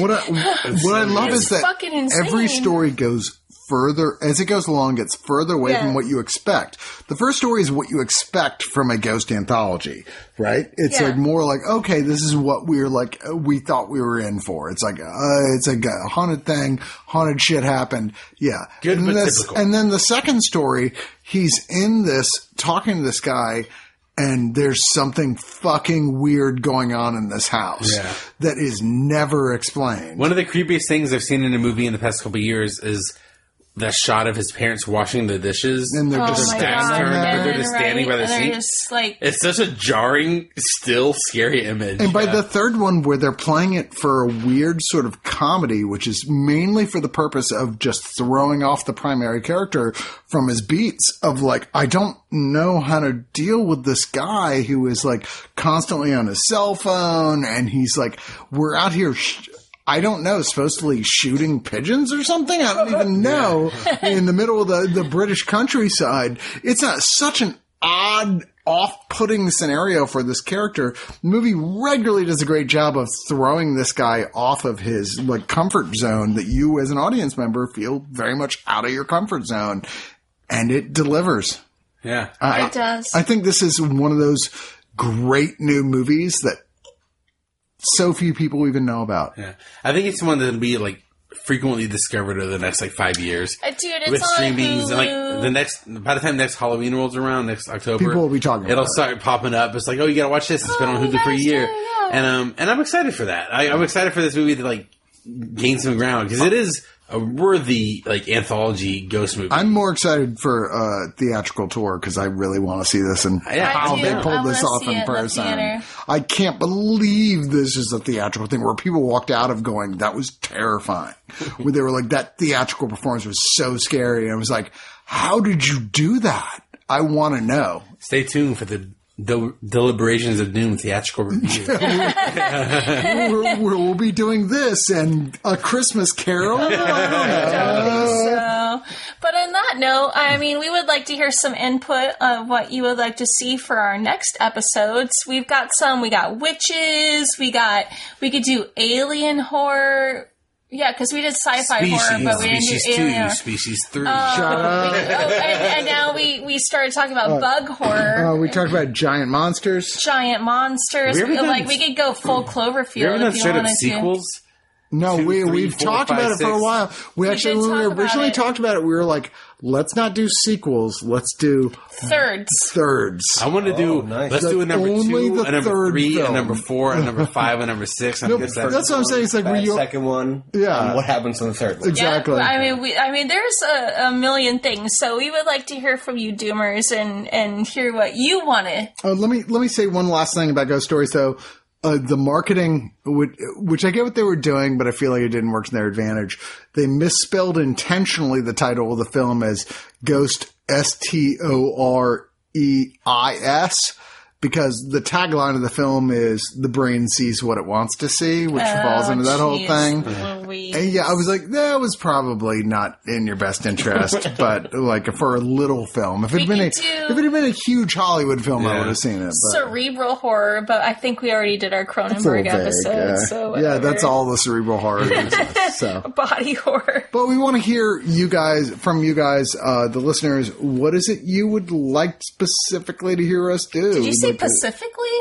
what I, what I love is that fucking every story goes further as it goes along gets further away Yeah. from what you expect. The first story is what you expect from a ghost anthology, right? It's Yeah. like more like okay, this is what we're like uh, we thought we were in for. It's like uh, it's like a haunted thing, haunted shit happened. Yeah, Good, and but this- typical. And then the second story, he's in this talking to this guy. And there's something fucking weird going on in this house Yeah. that is never explained. One of the creepiest things I've seen in a movie in the past couple of years is the shot of his parents washing the dishes. And they're oh just my god, turned, but and they're just standing by the sink. just like it's such a jarring, still scary image. And by Yeah. the third one, where they're playing it for a weird sort of comedy, which is mainly for the purpose of just throwing off the primary character from his beats of like, I don't know how to deal with this guy who is like constantly on his cell phone and he's like, we're out here. Sh- I don't know, supposedly shooting pigeons or something. I don't even know. in the middle of the, the British countryside, it's a, such an odd, off-putting scenario for this character. The movie regularly does a great job of throwing this guy off of his like comfort zone that you, as an audience member, feel very much out of your comfort zone, and it delivers. yeah. I, It does. I think this is one of those great new movies that so few people even know about. Yeah, I think it's one that'll be like frequently discovered over the next like five years Uh, dude, it's with on streamings. And, like the next, by the time next Halloween rolls around next October, People will be talking It'll about it. start popping up. It's like, oh, you got to watch this. It's been Oh, on you Hulu for a year, and um, and I'm excited for that. I, I'm excited for this movie to like gain some ground because it is a worthy like anthology ghost movie. I'm more excited for uh, theatrical tour because I really want to see this and Yeah, how I they pulled I this off see in it the person. theater. I can't believe this is a theatrical thing where people walked out of going, that was terrifying. where they were like, that theatrical performance was so scary. And I was like, how did you do that? I want to know. Stay tuned for the del- deliberations of doom theatrical review. we're, we're, we'll be doing this and a Christmas Carol. I don't know. So, but on that note, I mean, we would like to hear some input of what you would like to see for our next episodes. We've got some. We got witches. We got. We could do alien horror. Yeah, because we did sci-fi horror, but we didn't species do two, alien. horror. species three. Uh, Shut up. oh, and, and now we we started talking about bug horror. Uh, we talked about giant monsters. Giant monsters, We haven't done- like we could go full Cloverfield you ever done if you straight up to. sequels? No, Two, we three, we've four, talked five, about it for a while. We, actually did when we talk about originally it. talked about it, we were like, let's not do sequels. Let's do Thirds. thirds. I want to do. Oh, nice. Let's do a number Only two, the a number third three, film. a number four, a number five, a number six. I'm No, just that's what I'm saying. It's like Bad were you second one. Yeah. and what happens on the third one? exactly? Yeah, I mean, we, I mean, there's a, a million things. So we would like to hear from you, Doomers, and and hear what you want to. Uh, let me let me say one last thing about Ghost Stories though. Uh, the marketing, which, which I get what they were doing, but I feel like it didn't work to their advantage. They misspelled intentionally the title of the film as Ghost S T O R E I S because the tagline of the film is "The brain sees what it wants to see," which falls into that whole thing. Louise. And yeah, I was like, that was probably not in your best interest, but like for a little film, if it had been a if it had been a huge Hollywood film, I would have seen it. But Cerebral horror, but I think we already did our it's Cronenberg episode. yeah. So yeah, that's all the cerebral horror. is, so, Body horror. but we want to hear you guys from you guys, uh, the listeners. What is it you would like specifically to hear us do? Did you say Like, Pacifically?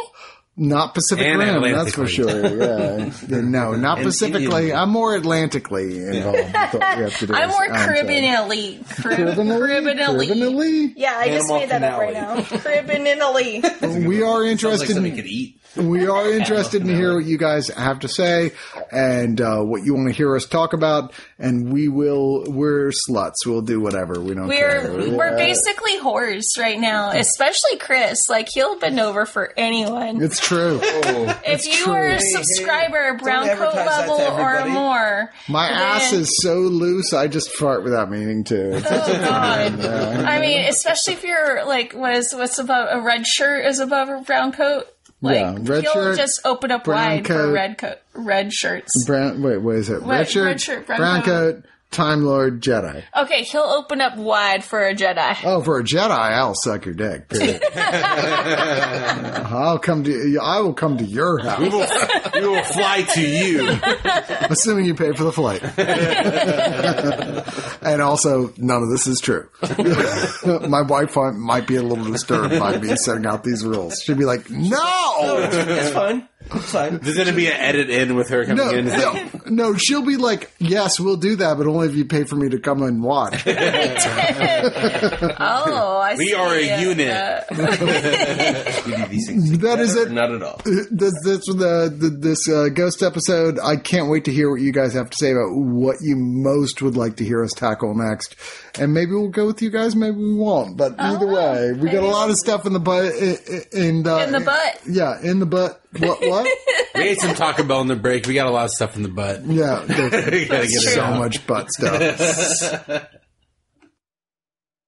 Not Pacific And Rim, that's for sure. Yeah. Yeah, no, not And Pacifically. Indian. I'm more Atlantically involved. with what have to do I'm as more Alan said. criminally. Crib- Criminally? criminally. Criminally? Yeah, I just Animal made that up right finale. now. Criminally. We are Sounds like interested something in you could eat. We are interested to hear what you guys have to say and uh, what you want to hear us talk about and we will we're sluts we'll do whatever we don't We're care we're Yeah. basically whores right now, especially Chris. Like he'll bend over for anyone. it's true if you true. are a Hey, hey, subscriber, brown don't coat advertise level or more, my ass is so loose i just fart without meaning to Oh God! I mean, especially if you're like, what is what's above a red shirt is above a brown coat. Like, Yeah, red he'll shirt, just open up brown wide for coat. red coat, red shirts. brown wait what is it What- red shirt, red shirt, brown brown coat. coat time lord jedi Okay, he'll open up wide for a Jedi. oh for a jedi i'll suck your dick period. i'll come to i will come to your house We will, we will fly to you. assuming you pay for the flight. and also, none of this is true. My wife might be a little disturbed by me setting out these rules. She'd be like, "No, It's fine. It's fine. There's going to be an edit in with her coming no, in. no, no." She'll be like, "Yes, we'll do that, but only if you pay for me to come and watch." Oh, I We see. are a Uh, unit. We do these things That is together, it. Not at all. this this the, the this uh, ghost episode. I can't wait to hear what you guys have to say about what you most would like to hear us tackle next, and maybe we'll go with you guys. Maybe we won't. But either Oh, way, we got a lot of stuff in the butt. In, uh, In the butt? Yeah, in the butt. What? What? We ate some Taco Bell in the break. We got a lot of stuff in the butt. yeah, We gotta get so out. much butt stuff.